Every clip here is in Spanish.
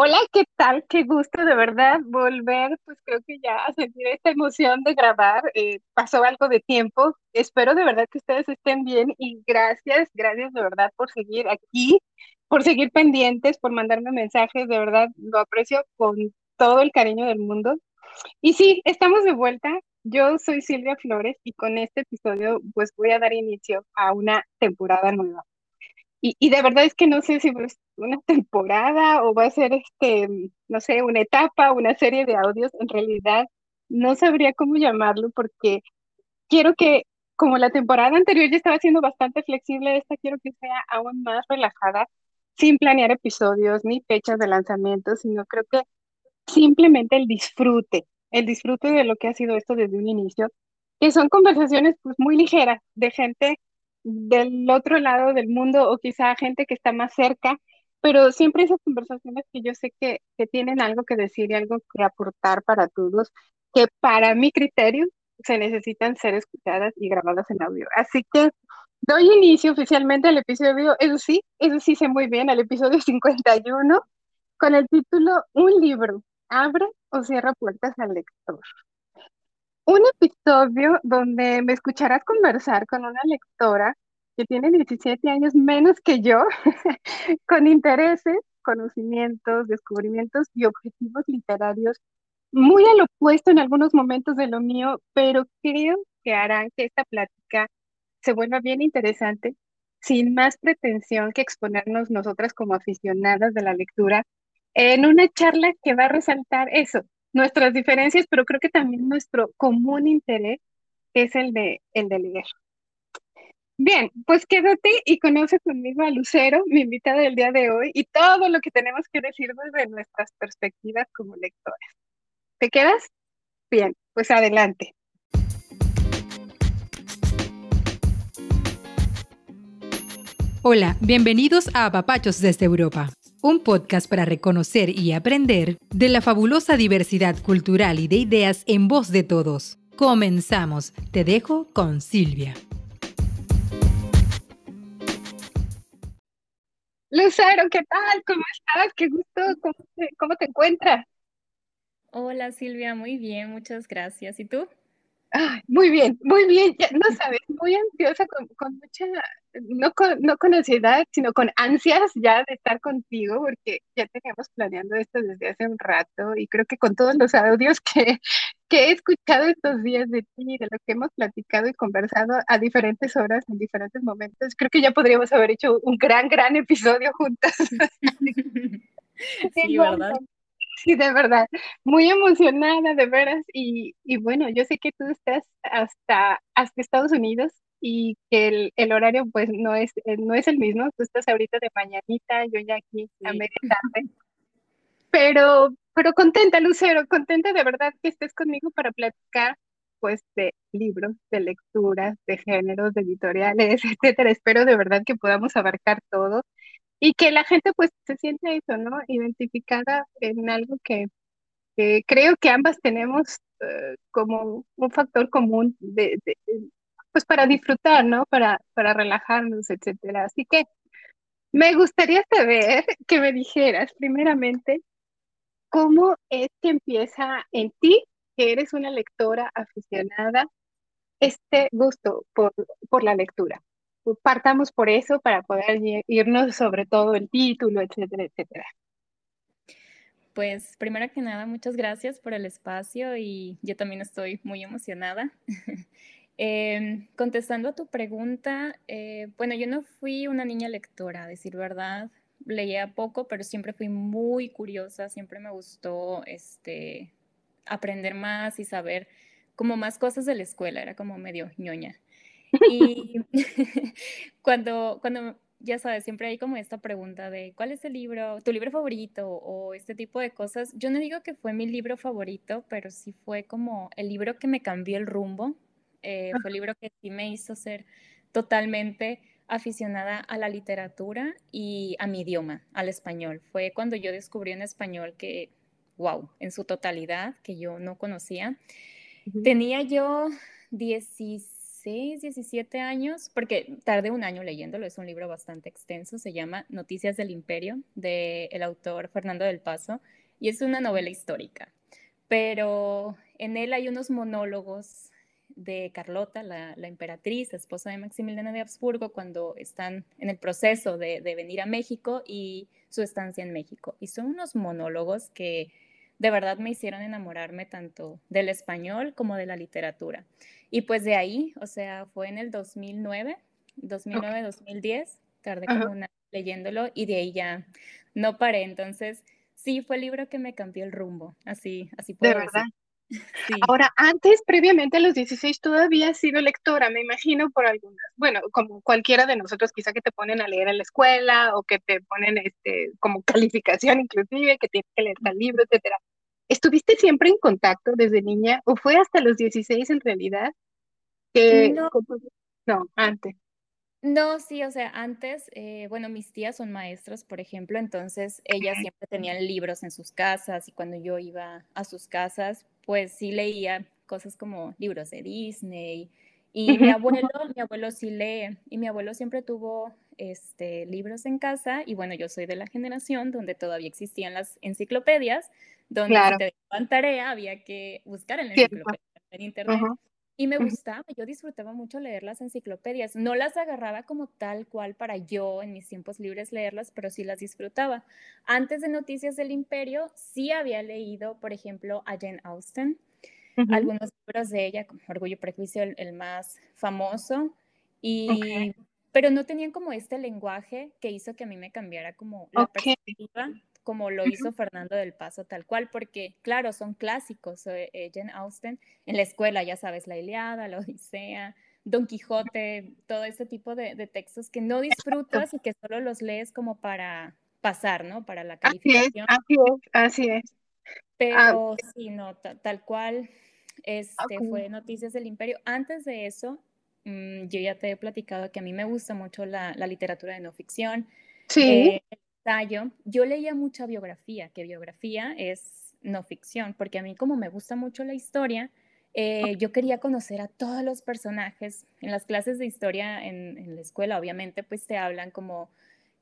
Hola, ¿qué tal? Qué gusto de verdad volver, pues creo que ya a sentir esta emoción de grabar. eh, pasó algo de tiempo. Espero de verdad que ustedes estén bien y gracias, gracias de verdad por seguir aquí, por seguir pendientes, por mandarme mensajes. De verdad lo aprecio con todo el cariño del mundo. Y sí, estamos de vuelta. Yo soy Silvia Flores y con este episodio pues voy a dar inicio a una temporada nueva. Y, y de verdad es que no sé si una temporada o va a ser este, no sé, una etapa, una serie de audios. En realidad no sabría cómo llamarlo porque quiero que, como la temporada anterior ya estaba siendo bastante flexible, esta quiero que sea aún más relajada, sin planear episodios ni fechas de lanzamiento, sino creo que simplemente el disfrute, el disfrute de lo que ha sido esto desde un inicio, que son conversaciones pues muy ligeras de gente del otro lado del mundo o quizá gente que está más cerca, pero siempre esas conversaciones que yo sé que, que tienen algo que decir y algo que aportar para todos, que para mi criterio se necesitan ser escuchadas y grabadas en audio. Así que doy inicio oficialmente al episodio, eso sí, eso sí sé muy bien, al episodio 51, con el título Un libro, abre o cierra puertas al lector. Un episodio donde me escucharás conversar con una lectora que tiene 17 años menos que yo, con intereses, conocimientos, descubrimientos y objetivos literarios muy al opuesto en algunos momentos de lo mío, pero creo que harán que esta plática se vuelva bien interesante, sin más pretensión que exponernos nosotras como aficionadas de la lectura, en una charla que va a resaltar eso, nuestras diferencias, pero creo que también nuestro común interés es el de, el de leer. Bien, pues quédate y conoce conmigo a Lucero, mi invitada del día de hoy, y todo lo que tenemos que decir desde nuestras perspectivas como lectoras. ¿Te quedas? Bien, pues adelante. Hola, bienvenidos a Apapachos desde Europa, un podcast para reconocer y aprender de la fabulosa diversidad cultural y de ideas en voz de todos. Comenzamos. Te dejo con Silvia. Lucero, ¿qué tal? ¿Cómo estás? Qué gusto. ¿Cómo te, cómo te encuentras? Hola Silvia, muy bien, muchas gracias. ¿Y tú? Ay, muy bien, muy bien. Ya, no sabes, muy ansiosa, con, con mucha, no con, no con ansiedad, sino con ansias ya de estar contigo, porque ya teníamos planeando esto desde hace un rato y creo que con todos los audios que, que he escuchado estos días de ti, de lo que hemos platicado y conversado a diferentes horas, en diferentes momentos, creo que ya podríamos haber hecho un gran, gran episodio juntas. Sí, ¿verdad? Sí, de verdad, muy emocionada, de veras. Y, y bueno, yo sé que tú estás hasta, hasta Estados Unidos y que el, el horario pues no es, no es el mismo. Tú estás ahorita de mañanita, yo ya aquí a Sí. media tarde. Pero, pero contenta, Lucero, contenta de verdad que estés conmigo para platicar pues de libros, de lecturas, de géneros, de editoriales, etcétera. Espero de verdad que podamos abarcar todo y que la gente pues se sienta eso, ¿no? Identificada en algo que que creo que ambas tenemos eh, como un factor común de, de- pues para disfrutar, ¿no? Para, para relajarnos, etcétera. Así que me gustaría saber que me dijeras primeramente cómo es que empieza en ti, que eres una lectora aficionada, este gusto por, por la lectura. Partamos por eso para poder irnos sobre todo el título, etcétera, etcétera. Pues primero que nada, muchas gracias por el espacio y yo también estoy muy emocionada. Em, contestando a tu pregunta, eh, bueno, yo no fui una niña lectora, decir verdad, leía poco, pero siempre fui muy curiosa, siempre me gustó este, aprender más y saber como más cosas de la escuela, era como medio ñoña. Y cuando, cuando, ya sabes, siempre hay como esta pregunta de ¿cuál es el libro, tu libro favorito? O este tipo de cosas. Yo no digo que fue mi libro favorito, pero sí fue como el libro que me cambió el rumbo. Eh, fue el libro que sí me hizo ser totalmente aficionada a la literatura y a mi idioma, al español. Fue cuando yo descubrí un español que, wow, en su totalidad, que yo no conocía. Tenía yo 16 16, 17 años, porque tardé un año leyéndolo, es un libro bastante extenso, se llama Noticias del Imperio, del el autor Fernando del Paso, y es una novela histórica, pero en él hay unos monólogos de Carlota, la, emperatriz, esposa de Maximiliano de Habsburgo, cuando están en el proceso de, de venir a México y su estancia en México. Y son unos monólogos que de verdad me hicieron enamorarme tanto del español como de la literatura. Y pues de ahí, o sea, fue en el 2009, 2009-2010, tardé como una leyéndolo y de ahí ya no paré. Entonces, sí, fue el libro que me cambió el rumbo, así, así puedo De verdad. Ahora, antes, previamente a los 16, todavía has sido lectora, me imagino, por algunas, bueno, como cualquiera de nosotros, quizá que te ponen a leer en la escuela o que te ponen este, como calificación inclusive, que tienes que leer tal libro, etcétera. ¿Estuviste siempre en contacto desde niña o fue hasta los 16 en realidad? Que, no. no, antes. No, sí, o sea, antes, eh, bueno, mis tías son maestras, por ejemplo, entonces ellas siempre tenían libros en sus casas y cuando yo iba a sus casas, pues sí leía cosas como libros de Disney y mi abuelo, mi abuelo sí lee y mi abuelo siempre tuvo este, libros en casa y bueno, yo soy de la generación donde todavía existían las enciclopedias, donde si te daban tarea había que buscar en la enciclopedia, en internet. Y me gustaba, yo disfrutaba mucho leer las enciclopedias. No las agarraba como tal cual para yo en mis tiempos libres leerlas, pero sí las disfrutaba. Antes de Noticias del Imperio, sí había leído, por ejemplo, a Jane Austen, algunos libros de ella, como Orgullo y Prejuicio, el, más famoso, y, pero no tenían como este lenguaje que hizo que a mí me cambiara como la perspectiva como lo hizo Fernando del Paso tal cual, porque claro, son clásicos, eh, eh, Jane Austen, en la escuela ya sabes, la Iliada, la Odisea, Don Quijote, todo este tipo de, textos que no disfrutas y que solo los lees como para pasar, ¿no? Para la calificación. Así es, así es. Ah, Pero sí, no, tal cual, este fue Noticias del Imperio. Antes de eso, mm, yo ya te he platicado que a mí me gusta mucho la, literatura de no ficción. Sí. Eh, yo leía mucha biografía, que biografía es no ficción, porque a mí como me gusta mucho la historia, eh, yo quería conocer a todos los personajes. En las clases de historia en, la escuela, obviamente, pues te hablan como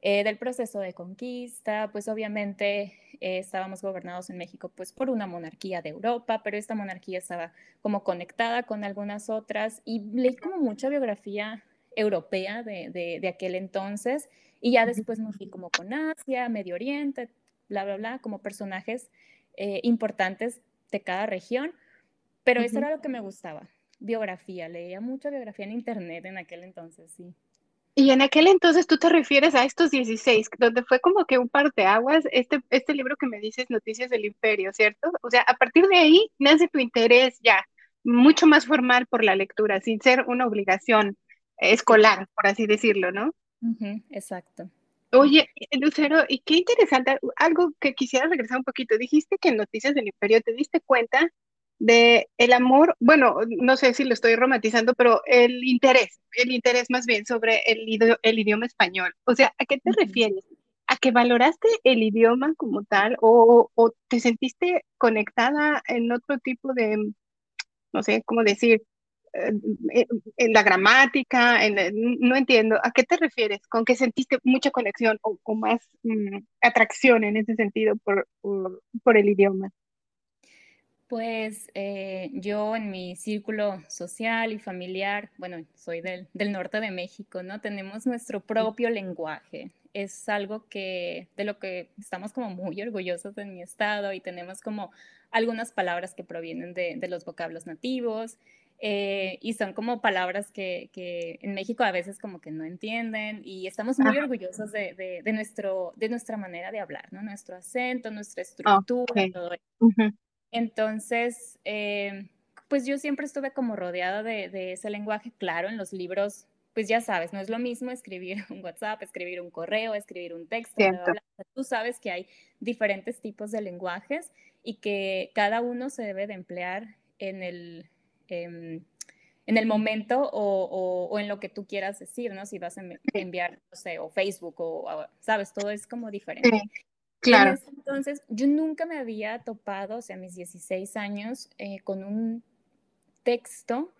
eh, del proceso de conquista, pues obviamente eh, estábamos gobernados en México pues por una monarquía de Europa, pero esta monarquía estaba como conectada con algunas otras y leí como mucha biografía europea de, de aquel entonces y ya después me fui como con Asia, Medio Oriente, bla, bla, bla, como personajes eh, importantes de cada región. Pero eso era lo que me gustaba, biografía. Leía mucha biografía en internet en aquel entonces, sí. Y en aquel entonces tú te refieres a estos 16, donde fue como que un parteaguas, este, este libro que me dices, Noticias del Imperio, ¿cierto? O sea, a partir de ahí nace tu interés ya mucho más formal por la lectura, sin ser una obligación escolar, por así decirlo, ¿no? Exacto. Oye, Lucero, y qué interesante, algo que quisiera regresar un poquito. Dijiste que en Noticias del Imperio te diste cuenta de el amor, bueno, no sé si lo estoy romantizando, pero el interés, el interés más bien sobre el, el idioma español. O sea, ¿a qué te refieres? ¿A que valoraste el idioma como tal o, o te sentiste conectada en otro tipo de, no sé, cómo decir, en la gramática, no entiendo, ¿a qué te refieres? ¿Con que sentiste mucha conexión o, más mm, atracción en ese sentido por, por, el idioma? Pues eh, yo en mi círculo social y familiar, bueno, soy del, del, norte de México, ¿no? Tenemos nuestro propio lenguaje. Es algo que, de lo que estamos como muy orgullosos en mi estado y tenemos como algunas palabras que provienen de, de los vocablos nativos eh, y son como palabras que, que, en México a veces como que no entienden y estamos muy orgullosos de, de, nuestro, de nuestra manera de hablar, ¿no? Nuestro acento, nuestra estructura, todo eso. Entonces, eh, pues yo siempre estuve como rodeada de, ese lenguaje, claro, en los libros, pues ya sabes, no es lo mismo escribir un WhatsApp, escribir un correo, escribir un texto, tú sabes que hay diferentes tipos de lenguajes y que cada uno se debe de emplear en el, Em, en el momento o, en lo que tú quieras decir, ¿no? Si vas a enviar, no sé, o Facebook o, sabes, todo es como diferente. claro. entonces, yo nunca me había topado, o sea, a mis 16 años, eh, con un texto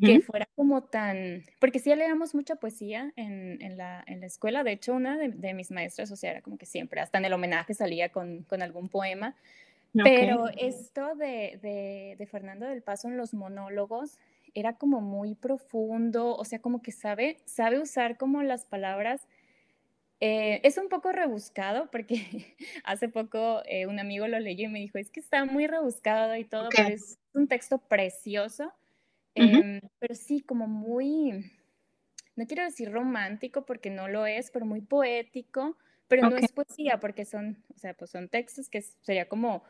que fuera como tan, porque sí leíamos mucha poesía en, en, la, en la, escuela, de hecho una de, de, mis maestras, o sea, era como que siempre, hasta en el homenaje salía con, con algún poema, pero esto de, de, de, Fernando del Paso en los monólogos era como muy profundo, o sea, como que sabe, sabe usar como las palabras. Eh, es un poco rebuscado porque hace poco eh, un amigo lo leyó y me dijo, es que está muy rebuscado y todo, pero es un texto precioso Em, pero sí, como muy, no quiero decir romántico porque no lo es, pero muy poético, pero no es poesía porque son, o sea, pues son textos que sería como,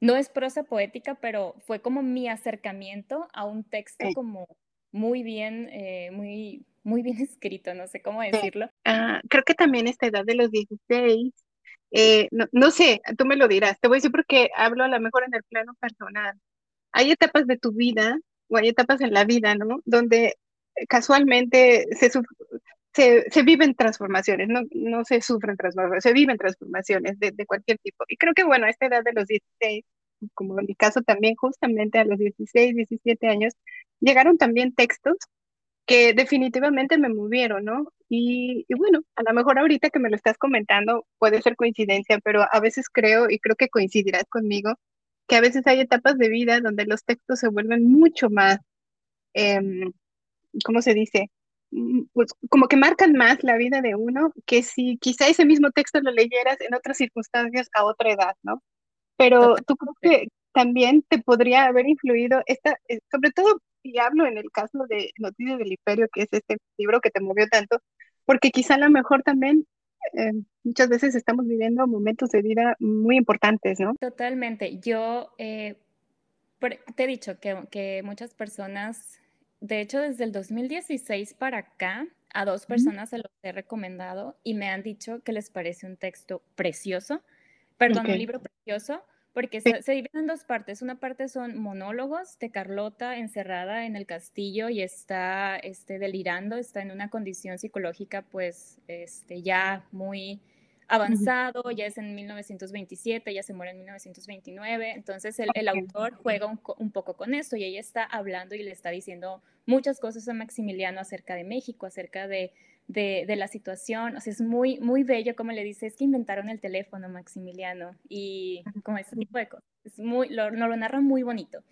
no es prosa poética, pero fue como mi acercamiento a un texto como muy bien, eh, muy, muy bien escrito, no sé cómo decirlo. Ah, creo que también esta edad de los 16, eh, no, no, sé, tú me lo dirás, te voy a decir porque hablo a lo mejor en el plano personal. Hay etapas de tu vida o hay etapas en la vida, ¿no? Donde casualmente se, se, se viven transformaciones, no, no se sufren transformaciones, se viven transformaciones de, de, cualquier tipo. Y creo que, bueno, a esta edad de los 16, como en mi caso también, justamente a los 16, 17 años, llegaron también textos que definitivamente me movieron, ¿no? Y, y, bueno, a lo mejor ahorita que me lo estás comentando puede ser coincidencia, pero a veces creo, y creo que coincidirás conmigo, que a veces hay etapas de vida donde los textos se vuelven mucho más, eh, ¿cómo se dice? Mm, pues como que marcan más la vida de uno que si quizá ese mismo texto lo leyeras en otras circunstancias a otra edad, ¿no? Pero tú creo que también te podría haber influido esta, eh, sobre todo y hablo en el caso de Noticias del Imperio, que es este libro que te movió tanto, porque quizá a lo mejor también eh, muchas veces estamos viviendo momentos de vida muy importantes, ¿no? Totalmente. Yo eh, te he dicho que, que, muchas personas, de hecho desde el 2016 para acá, a dos personas se los he recomendado y me han dicho que les parece un texto precioso, perdón, un libro precioso porque se, se, divide en dos partes. Una parte son monólogos de Carlota encerrada en el castillo y está este, delirando, está en una condición psicológica pues este, ya muy avanzado, ya es en 1927, ya se muere en 1929, entonces el, el autor juega un, un, poco con esto y ella está hablando y le está diciendo muchas cosas a Maximiliano acerca de México, acerca de de, de, la situación. O sea, es muy, muy bello como le dice, es que inventaron el teléfono, Maximiliano, y como ese tipo de cosas. Es muy, lo, no lo narra muy bonito.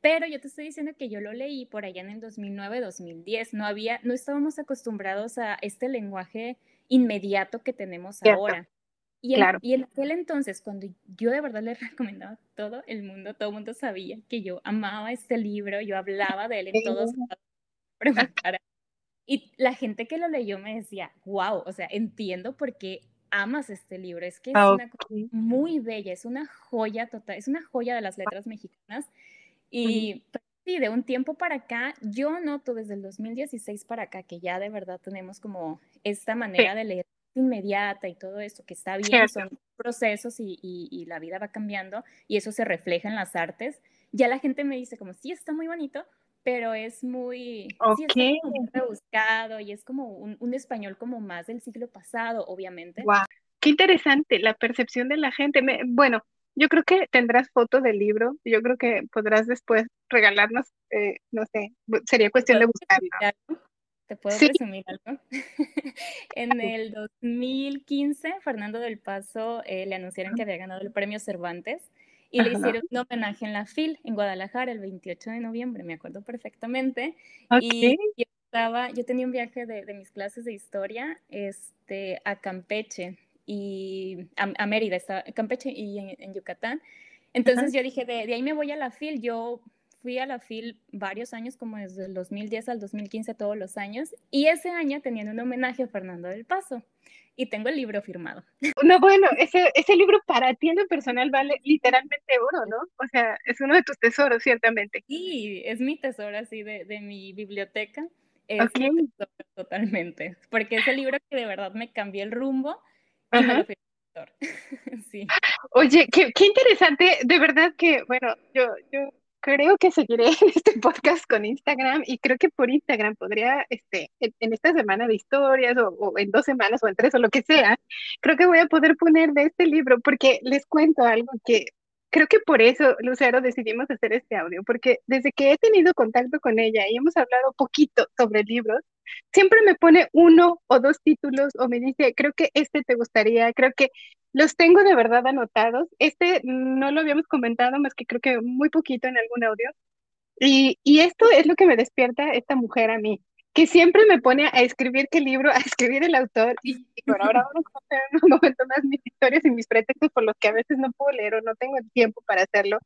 Pero yo te estoy diciendo que yo lo leí por allá en el 2009, 2010. No había, no estábamos acostumbrados a este lenguaje inmediato que tenemos ahora. Y en, claro. y en aquel entonces, cuando yo de verdad le recomendaba a todo el mundo, todo el mundo sabía que yo amaba este libro, yo hablaba de él en todos lados, y la gente que lo leyó me decía, wow, o sea, entiendo por qué amas este libro. Es que es ah, una cosa muy bella, es una joya total, es una joya de las letras mexicanas. Y pues, sí, de un tiempo para acá, yo noto desde el 2016 para acá que ya de verdad tenemos como esta manera de leer inmediata y todo eso, que está bien, son procesos y, y, y, la vida va cambiando y eso se refleja en las artes. Ya la gente me dice como, sí, está muy bonito, pero es muy, okay. sí, rebuscado y es como un, un, español como más del siglo pasado, obviamente. Wow. Qué interesante la percepción de la gente. Me, bueno, yo creo que tendrás foto del libro, yo creo que podrás después regalarnos, eh, no sé, sería cuestión de buscarlo. ¿Te puedo ¿Sí? presumir algo? en el 2015, Fernando del Paso eh, le anunciaron que había ganado el premio Cervantes y Ajá. le hicieron un homenaje en la FIL en Guadalajara el 28 de noviembre, me acuerdo perfectamente. Okay. Y yo estaba, yo tenía un viaje de, de mis clases de historia este, a Campeche y a, a Mérida, estaba, Campeche y en, en Yucatán. Entonces yo dije, de, de, ahí me voy a la FIL, yo fui a la FIL varios años, como desde el 2010 al 2015, todos los años, y ese año tenían un homenaje a Fernando del Paso y tengo el libro firmado. No, bueno, ese, ese libro para ti en lo personal vale literalmente oro, ¿no? O sea, es uno de tus tesoros, ciertamente. Sí, es mi tesoro así de, de mi biblioteca. Es okay. mi tesoro totalmente, porque es el libro que de verdad me cambió el rumbo Ajá. sí. Oye, qué, qué interesante, de verdad que, bueno, yo, yo creo que seguiré este podcast con Instagram y creo que por Instagram podría, este, en, en esta semana de historias o, o, en dos semanas o en tres o lo que sea, creo que voy a poder poner de este libro porque les cuento algo que creo que por eso, Lucero, decidimos hacer este audio, porque desde que he tenido contacto con ella y hemos hablado poquito sobre libros, siempre me pone uno o dos títulos o me dice, creo que este te gustaría, creo que los tengo de verdad anotados. Este no lo habíamos comentado más que creo que muy poquito en algún audio. Y, y esto es lo que me despierta esta mujer a mí que siempre me pone a escribir qué libro, a escribir el autor, y, bueno, ahora vamos a en un momento más mis historias y mis pretextos por los que a veces no puedo leer o no tengo tiempo para hacerlo.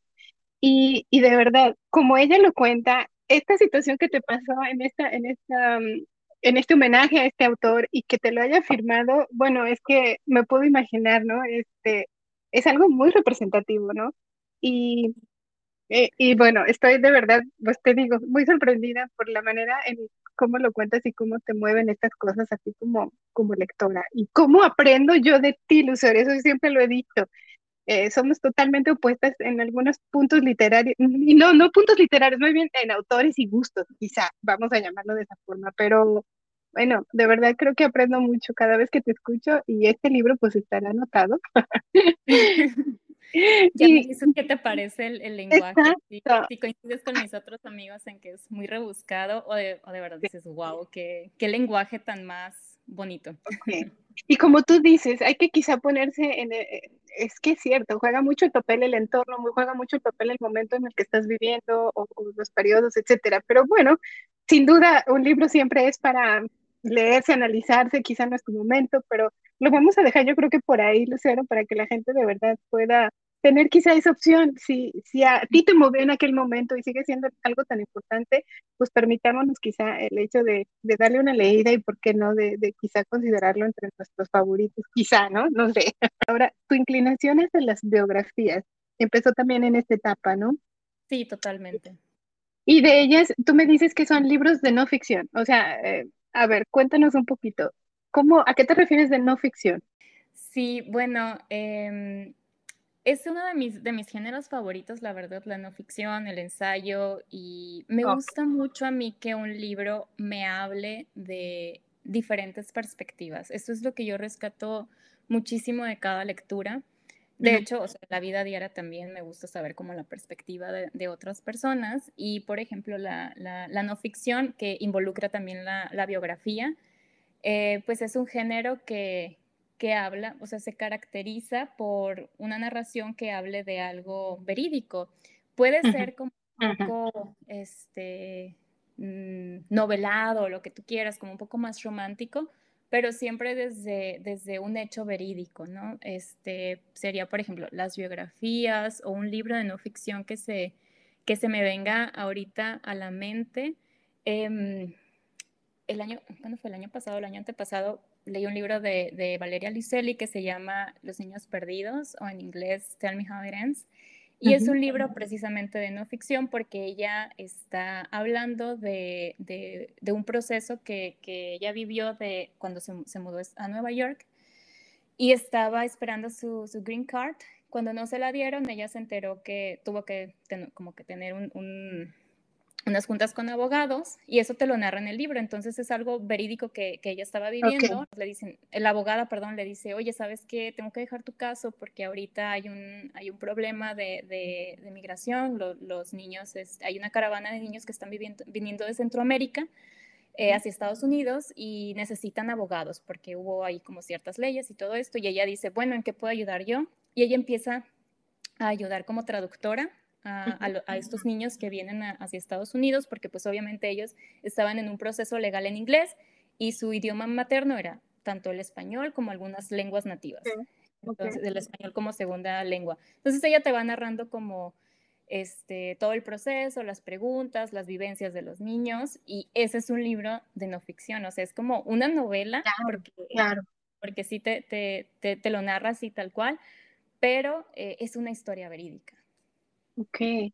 Y, y de verdad, como ella lo cuenta, esta situación que te pasó en esta, en esta, mm, en este homenaje a este autor y que te lo haya firmado, bueno, es que me puedo imaginar, ¿no? Este, es algo muy representativo, ¿no? Y, eh, y bueno, estoy de verdad, pues te digo, muy sorprendida por la manera en cómo lo cuentas y cómo te mueven estas cosas así como, como lectora. Y cómo aprendo yo de ti, Lucero, eso siempre lo he dicho. Eh, somos totalmente opuestas en algunos puntos literarios, y no, no puntos literarios, muy bien en autores y gustos, quizá, vamos a llamarlo de esa forma, pero bueno, de verdad creo que aprendo mucho cada vez que te escucho y este libro pues estará anotado. Ya me dices qué te parece el, lenguaje. Si, coincides con mis otros amigos en que es muy rebuscado o de, o de verdad dices, wow, qué, qué lenguaje tan más bonito. Y como tú dices, hay que quizá ponerse en, eh, es que es cierto, juega mucho el papel el entorno, juega mucho el papel el momento en el que estás viviendo o, o los periodos, etcétera. Pero bueno, sin duda, un libro siempre es para leerse, analizarse, quizá no es tu momento, pero lo vamos a dejar yo creo que por ahí, Lucero, para que la gente de verdad pueda tener quizá esa opción. Si, si a ti te movió en aquel momento y sigue siendo algo tan importante, pues permitámonos quizá el hecho de, de darle una leída y por qué no de, de, quizá considerarlo entre nuestros favoritos, quizá, ¿no? No sé. Ahora, tu inclinación es de las biografías. Empezó también en esta etapa, ¿no? Sí, totalmente. Y de ellas, tú me dices que son libros de no ficción. O sea, eh, a ver, cuéntanos un poquito. ¿Cómo, ¿A qué te refieres de no ficción? Sí, bueno, eh, es uno de mis, de mis géneros favoritos, la verdad, la no ficción, el ensayo, y me gusta mucho a mí que un libro me hable de diferentes perspectivas. Eso es lo que yo rescato muchísimo de cada lectura. De hecho, o sea, la vida diaria también me gusta saber como la perspectiva de, otras personas y, por ejemplo, la, la, no ficción que involucra también la, la biografía, eh, pues es un género que, que habla, o sea, se caracteriza por una narración que hable de algo verídico. Puede ser como un poco este, mm, novelado, lo que tú quieras, como un poco más romántico, pero siempre desde, desde un hecho verídico, ¿no? Este, sería, por ejemplo, las biografías o un libro de no ficción que se, que se me venga ahorita a la mente. Em, el año, ¿cuándo fue el año pasado? El año antepasado leí un libro de, Valeria Luiselli que se llama Los niños perdidos o en inglés Tell Me How It Ends. Y es un libro precisamente de no ficción porque ella está hablando de, un proceso que, ella vivió de cuando se, mudó a Nueva York y estaba esperando su, green card. Cuando no se la dieron, ella se enteró que tuvo que como que tener un unas juntas con abogados y eso te lo narra en el libro, entonces es algo verídico que, que ella estaba viviendo. Le dicen, la abogada, perdón, le dice, oye, ¿sabes qué? Tengo que dejar tu caso porque ahorita hay un, hay un problema de, de, migración, los niños, hay una caravana de niños que están viviendo, viniendo de Centroamérica eh, hacia Estados Unidos y necesitan abogados porque hubo ahí como ciertas leyes y todo esto y ella dice, bueno, ¿en qué puedo ayudar yo? Y ella empieza a ayudar como traductora a, estos niños que vienen hacia Estados Unidos, porque pues obviamente ellos estaban en un proceso legal en inglés y su idioma materno era tanto el español como algunas lenguas nativas. Entonces, el español como segunda lengua. Entonces ella te va narrando como este, todo el proceso, las preguntas, las vivencias de los niños, y ese es un libro de no ficción, o sea, es como una novela, porque, claro. porque sí te, te, te, lo narra así tal cual, pero eh, es una historia verídica. Ok.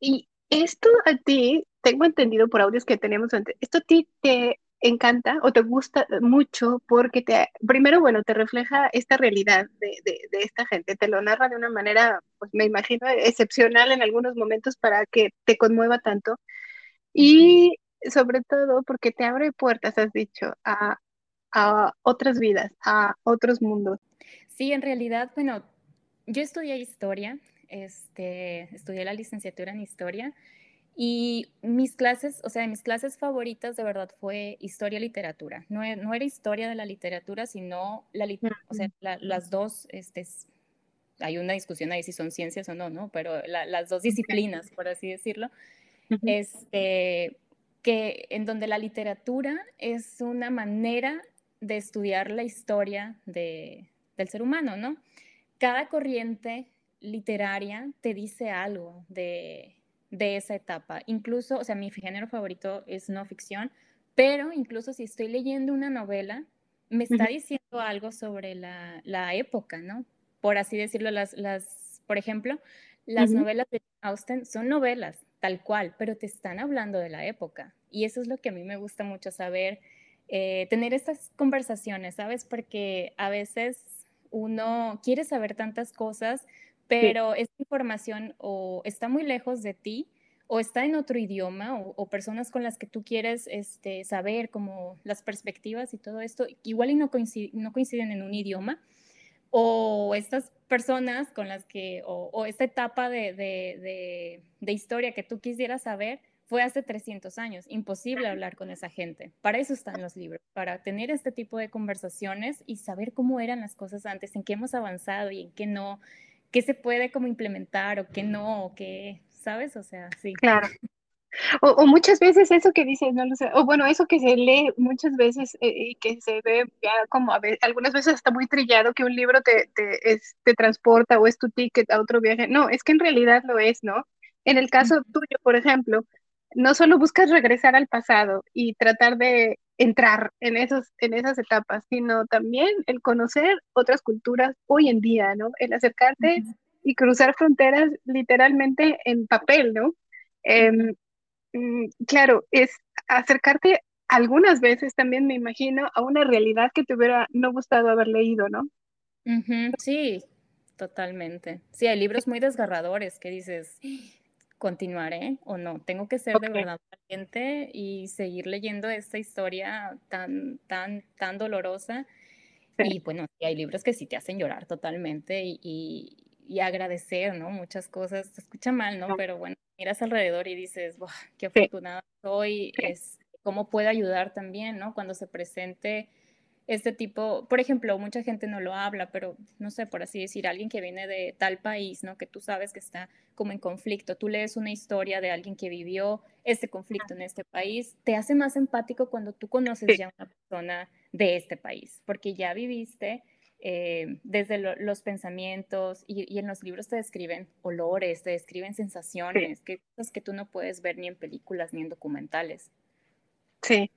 Y esto a ti, tengo entendido por audios que tenemos antes, esto a ti te encanta o te gusta mucho porque te, primero, bueno, te refleja esta realidad de, de, esta gente, te lo narra de una manera, pues me imagino, excepcional en algunos momentos para que te conmueva tanto. Y sobre todo porque te abre puertas, has dicho, a, a otras vidas, a otros mundos. Sí, en realidad, bueno, yo estudié historia este, estudié la licenciatura en historia y mis clases, o sea, mis clases favoritas de verdad fue historia y literatura. No, e, no era historia de la literatura, sino la, o sea, las dos, este, hay una discusión ahí si son ciencias o no, ¿no? Pero las dos disciplinas, por así decirlo, este, que en donde la literatura es una manera de estudiar la historia de, del ser humano, ¿no? Cada corriente literaria te dice algo de, de esa etapa. Incluso, o sea, mi género favorito es no ficción, pero incluso si estoy leyendo una novela, me está diciendo algo sobre la, la, época, ¿no? Por así decirlo, las, las por ejemplo, las novelas de Austen son novelas, tal cual, pero te están hablando de la época. Y eso es lo que a mí me gusta mucho saber, eh, tener estas conversaciones, ¿sabes? Porque a veces uno quiere saber tantas cosas, pero esta información o está muy lejos de ti o está en otro idioma o, personas con las que tú quieres este, saber como las perspectivas y todo esto, igual y no, no coinciden en un idioma o estas personas con las que, o, esta etapa de, de, de, historia que tú quisieras saber, fue hace 300 años. Imposible hablar con esa gente. Para eso están los libros, para tener este tipo de conversaciones y saber cómo eran las cosas antes, en qué hemos avanzado y en qué no, qué se puede como implementar o qué no, o qué, ¿sabes? O sea, sí. Claro. O, muchas veces eso que dices, no lo sé, o bueno, eso que se lee muchas veces eh, y que se ve ya como a veces, algunas veces está muy trillado que un libro te, te, te transporta o es tu ticket a otro viaje. No, es que en realidad lo es, ¿no? En el caso tuyo, por ejemplo, no solo buscas regresar al pasado y tratar de entrar en, esos, en esas etapas, sino también el conocer otras culturas hoy en día, ¿no? El acercarte y cruzar fronteras literalmente en papel, ¿no? Em, mm, claro, es acercarte algunas veces también, me imagino, a una realidad que te hubiera no gustado haber leído, ¿no? Sí, totalmente. Sí, hay libros muy desgarradores que dices, continuaré o no. Tengo que ser de verdad valiente y seguir leyendo esta historia tan, tan, tan dolorosa. Y bueno, hay libros que sí te hacen llorar totalmente y, y, agradecer, ¿no? Muchas cosas. Se escucha mal, ¿no? Pero bueno, miras alrededor y dices, qué afortunada soy, es, cómo puedo ayudar también, ¿no? Cuando se presente este tipo, por ejemplo, mucha gente no lo habla, pero no sé, por así decir, alguien que viene de tal país, ¿no? Que tú sabes que está como en conflicto, tú lees una historia de alguien que vivió este conflicto en este país, te hace más empático cuando tú conoces ya a una persona de este país, porque ya viviste eh, desde los pensamientos y, en los libros te describen olores, te describen sensaciones, que cosas que tú no puedes ver ni en películas ni en documentales. Sí,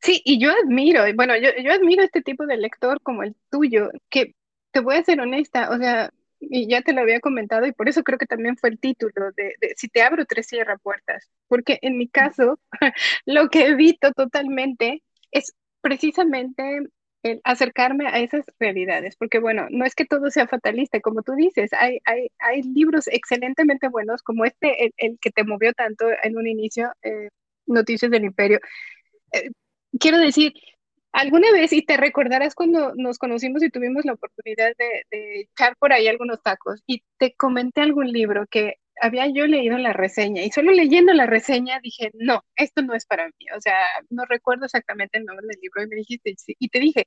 sí, y yo admiro, bueno, yo, yo admiro este tipo de lector como el tuyo, que te voy a ser honesta, o sea, y ya te lo había comentado y por eso creo que también fue el título de, Si te abro, tres cierra puertas, porque en mi caso lo que evito totalmente es precisamente el acercarme a esas realidades, porque bueno, no es que todo sea fatalista, como tú dices, hay, hay, hay libros excelentemente buenos como este, el, que te movió tanto en un inicio, eh, Noticias del Imperio, eh, quiero decir, alguna vez, y te recordarás cuando nos conocimos y tuvimos la oportunidad de, echar por ahí algunos tacos, y te comenté algún libro que había yo leído la reseña, y solo leyendo la reseña dije, no, esto no es para mí, o sea, no recuerdo exactamente el nombre del libro, y me dijiste, y te dije,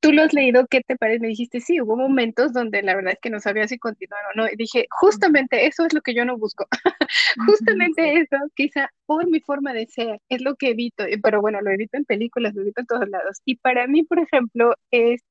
tú lo has leído, ¿qué te parece? Me dijiste, sí, hubo momentos donde la verdad es que no sabía si continuar o no. Y dije, justamente eso es lo que yo no busco. justamente eso, quizá por mi forma de ser, es lo que evito. Pero bueno, lo evito en películas, lo evito en todos lados. Y para mí, por ejemplo, es,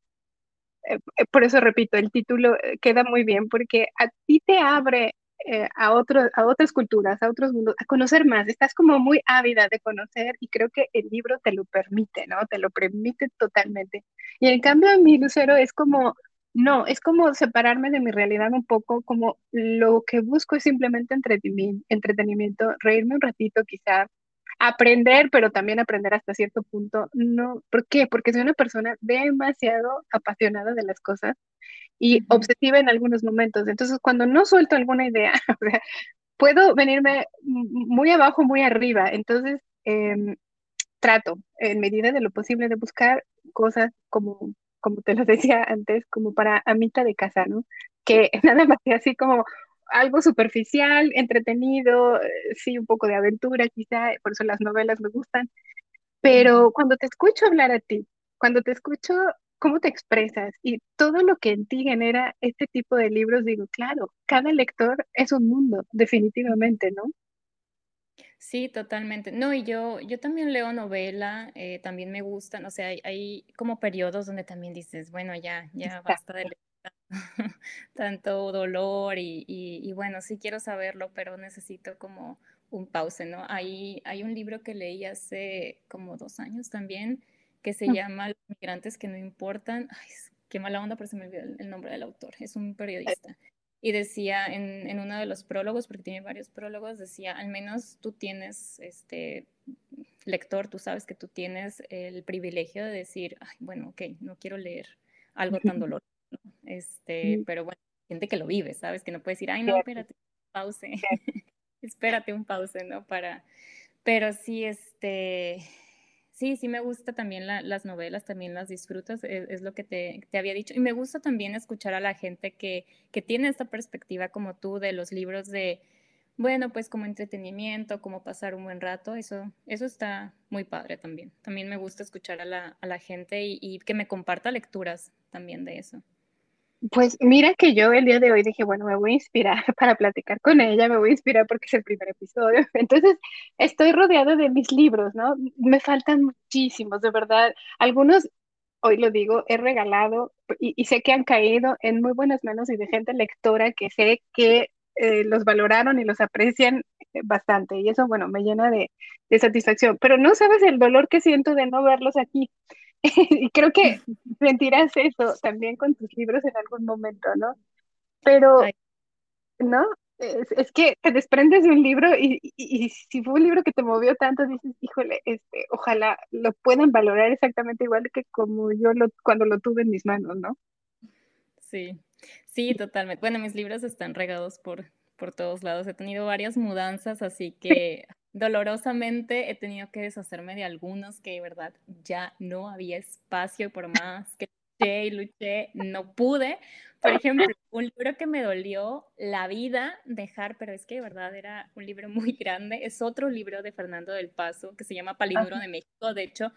eh, por eso repito, el título eh, queda muy bien, porque a ti te abre eh, a, otros, a otras culturas, a otros mundos, a conocer más. Estás como muy ávida de conocer y creo que el libro te lo permite, ¿no? Te lo permite totalmente. Y en cambio a mi Lucero es como, no, es como separarme de mi realidad un poco, como lo que busco es simplemente entretenimiento, reírme un ratito quizá, aprender, pero también aprender hasta cierto punto. No, ¿por qué? Porque soy una persona demasiado apasionada de las cosas y obsesiva en algunos momentos. Entonces, cuando no suelto alguna idea, puedo venirme muy abajo, muy arriba. Entonces, em, trato, en medida de lo posible, de buscar cosas como, como te lo decía antes, como para a mitad de casa, ¿no? Que nada más que así como algo superficial, entretenido, eh, sí, un poco de aventura quizá, por eso las novelas me gustan, pero cuando te escucho hablar a ti, cuando te escucho cómo te expresas y todo lo que en ti genera este tipo de libros, digo, claro, cada lector es un mundo, definitivamente, ¿no? Sí, totalmente. No, y yo, yo también leo novela, eh, también me gustan, o sea, hay, hay como periodos donde también dices, bueno, ya, ya basta de leer tanto dolor y, y, y, bueno, sí quiero saberlo, pero necesito como un pause, ¿no? Hay, hay un libro que leí hace como dos años también que se llama Los migrantes que no importan. Ay, qué mala onda, pero se me olvidó el nombre del autor. Es un periodista. Y decía en, en uno de los prólogos, porque tiene varios prólogos, decía, al menos tú tienes, este, lector, tú sabes que tú tienes el privilegio de decir, ay, bueno, ok, no quiero leer algo tan doloroso. Este, pero bueno, gente que lo vive, ¿sabes? Que no puede decir, ay, no, espérate, pause. espérate un pause, ¿no? Para, pero sí, este, sí, sí me gusta también las novelas, también las disfrutas, es, es lo que te, te, había dicho. Y me gusta también escuchar a la gente que, que tiene esta perspectiva como tú de los libros de, bueno, pues como entretenimiento, como pasar un buen rato, eso, eso está muy padre también. También me gusta escuchar a la, a la gente y, y que me comparta lecturas también de eso. Pues mira que yo el día de hoy dije, bueno, me voy a inspirar para platicar con ella, me voy a inspirar porque es el primer episodio. Entonces, estoy rodeada de mis libros, ¿no? Me faltan muchísimos, de verdad. Algunos, hoy lo digo, he regalado y, sé que han caído en muy buenas manos y de gente lectora que sé que eh, los valoraron y los aprecian eh, bastante. Y eso, bueno, me llena de, de satisfacción. Pero no sabes el dolor que siento de no verlos aquí. y creo que sentirás eso también con tus libros en algún momento, ¿no? Pero, ¿no? Es, es, que te desprendes de un libro y, y, y, si fue un libro que te movió tanto, dices, híjole, este, ojalá lo puedan valorar exactamente igual que como yo lo, cuando lo tuve en mis manos, ¿no? Sí, sí, totalmente. Bueno, mis libros están regados por, por todos lados. He tenido varias mudanzas, así que dolorosamente he tenido que deshacerme de algunos que de verdad ya no había espacio por más que luché y luché, no pude. Por ejemplo, un libro que me dolió la vida dejar, pero es que de verdad era un libro muy grande, es otro libro de Fernando del Paso que se llama Palinuro de México. De hecho,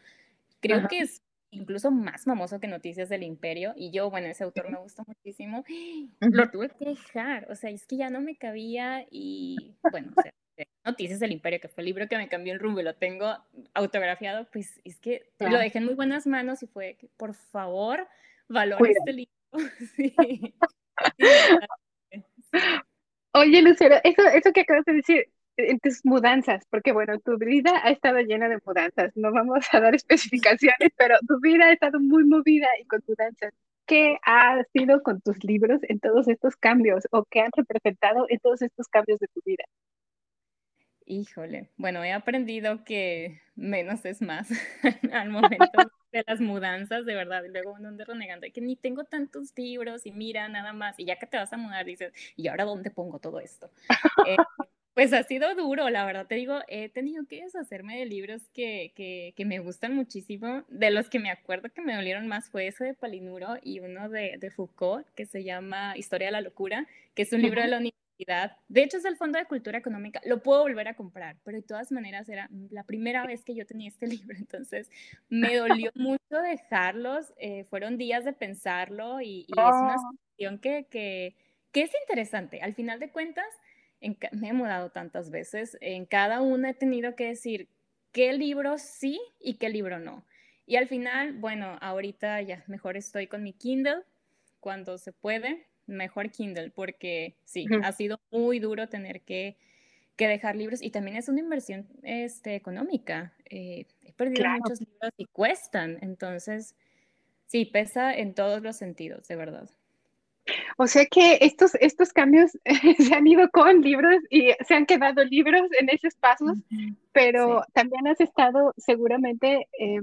creo Ajá. que es incluso más famoso que Noticias del Imperio, y yo, bueno, ese autor me gusta muchísimo, lo tuve que dejar, o sea, es que ya no me cabía y, bueno, o sea, Noticias del Imperio, que fue el libro que me cambió el rumbo y lo tengo autografiado, pues es que claro. lo dejé en muy buenas manos y fue que, por favor, valore este libro. Sí, Oye, Lucero, eso, eso que acabas de decir, en tus mudanzas, porque bueno, tu vida ha estado llena de mudanzas, no vamos a dar especificaciones, pero tu vida ha estado muy movida y con mudanzas. ¿Qué ha sido con tus libros en todos estos cambios o qué han representado en todos estos cambios de tu vida? Híjole, bueno, he aprendido que menos es más al momento de las mudanzas, de verdad, y luego uno anda renegando, que ni tengo tantos libros y mira, nada más, y ya que te vas a mudar dices, ¿y ahora dónde pongo todo esto? eh, pues ha sido duro, la verdad te digo, he tenido que deshacerme de libros que, que, que, me gustan muchísimo, de los que me acuerdo que me dolieron más fue ese de Palinuro y uno de, de Foucault, que se llama Historia de la Locura, que es un libro de la universidad de hecho, es del Fondo de Cultura Económica. Lo puedo volver a comprar, pero de todas maneras era la primera vez que yo tenía este libro, entonces me dolió mucho dejarlos. Eh, fueron días de pensarlo y, y oh. es una situación que, que, que, es interesante. Al final de cuentas, en, me he mudado tantas veces, en cada una he tenido que decir qué libro sí y qué libro no. Y al final, bueno, ahorita ya mejor estoy con mi Kindle cuando se puede, mejor Kindle, porque sí, uh -huh. ha sido muy duro tener que, que, dejar libros y también es una inversión este, económica. Eh, he perdido claro. muchos libros y cuestan, entonces sí, pesa en todos los sentidos, de verdad. O sea que estos, estos cambios se han ido con libros y se han quedado libros en esos pasos, pero sí. también has estado seguramente eh,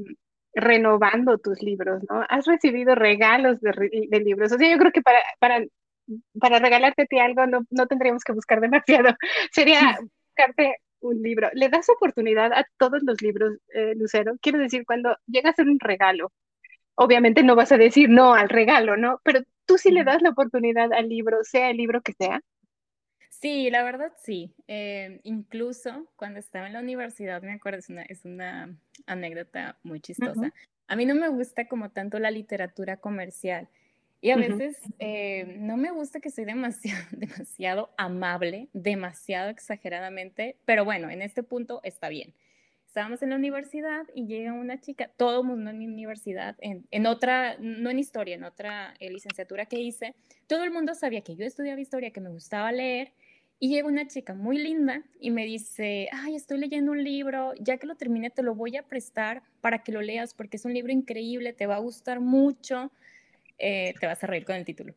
renovando tus libros, ¿no? Has recibido regalos de, de, libros. O sea, yo creo que para, para, para regalarte a ti algo no, no tendríamos que buscar demasiado. Sería buscarte un libro. ¿Le das oportunidad a todos los libros, eh, Lucero? Quiero decir, cuando llega a ser un regalo, obviamente no vas a decir no al regalo, ¿no? Pero tú sí le das la oportunidad al libro, sea el libro que sea. Sí, la verdad sí. Eh, incluso cuando estaba en la universidad, me acuerdo, es una, es una anécdota muy chistosa. A mí no me gusta como tanto la literatura comercial. Y a veces eh, no me gusta que soy demasiado, demasiado amable, demasiado exageradamente, pero bueno, en este punto está bien. Estábamos en la universidad y llega una chica, todo mundo en mi universidad, en, en otra, no en historia, en otra eh, licenciatura que hice, todo el mundo sabía que yo estudiaba historia, que me gustaba leer, y llega una chica muy linda y me dice, ay, estoy leyendo un libro, ya que lo termine te lo voy a prestar para que lo leas porque es un libro increíble, te va a gustar mucho. Eh, te vas a reír con el título.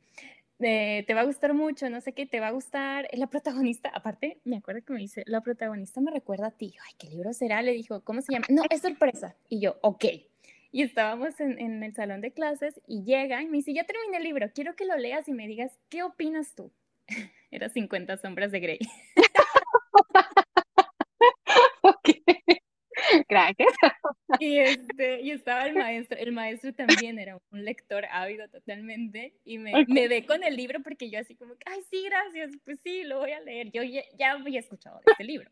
Eh, te va a gustar mucho, no sé qué, te va a gustar. La protagonista, aparte, me acuerdo que me dice, la protagonista me recuerda a ti. Ay, ¿qué libro será? Le dijo, ¿cómo se llama? No, es sorpresa. Y yo, ok. Y estábamos en, en el salón de clases y llega y me dice, ya terminé el libro, quiero que lo leas y me digas, ¿qué opinas tú? Era 50 sombras de Grey. Gracias. Y, este, y estaba el maestro, el maestro también era un lector ávido totalmente y me, me ve con el libro porque yo así como, ay, sí, gracias, pues sí, lo voy a leer. Yo ya, ya había escuchado de este libro.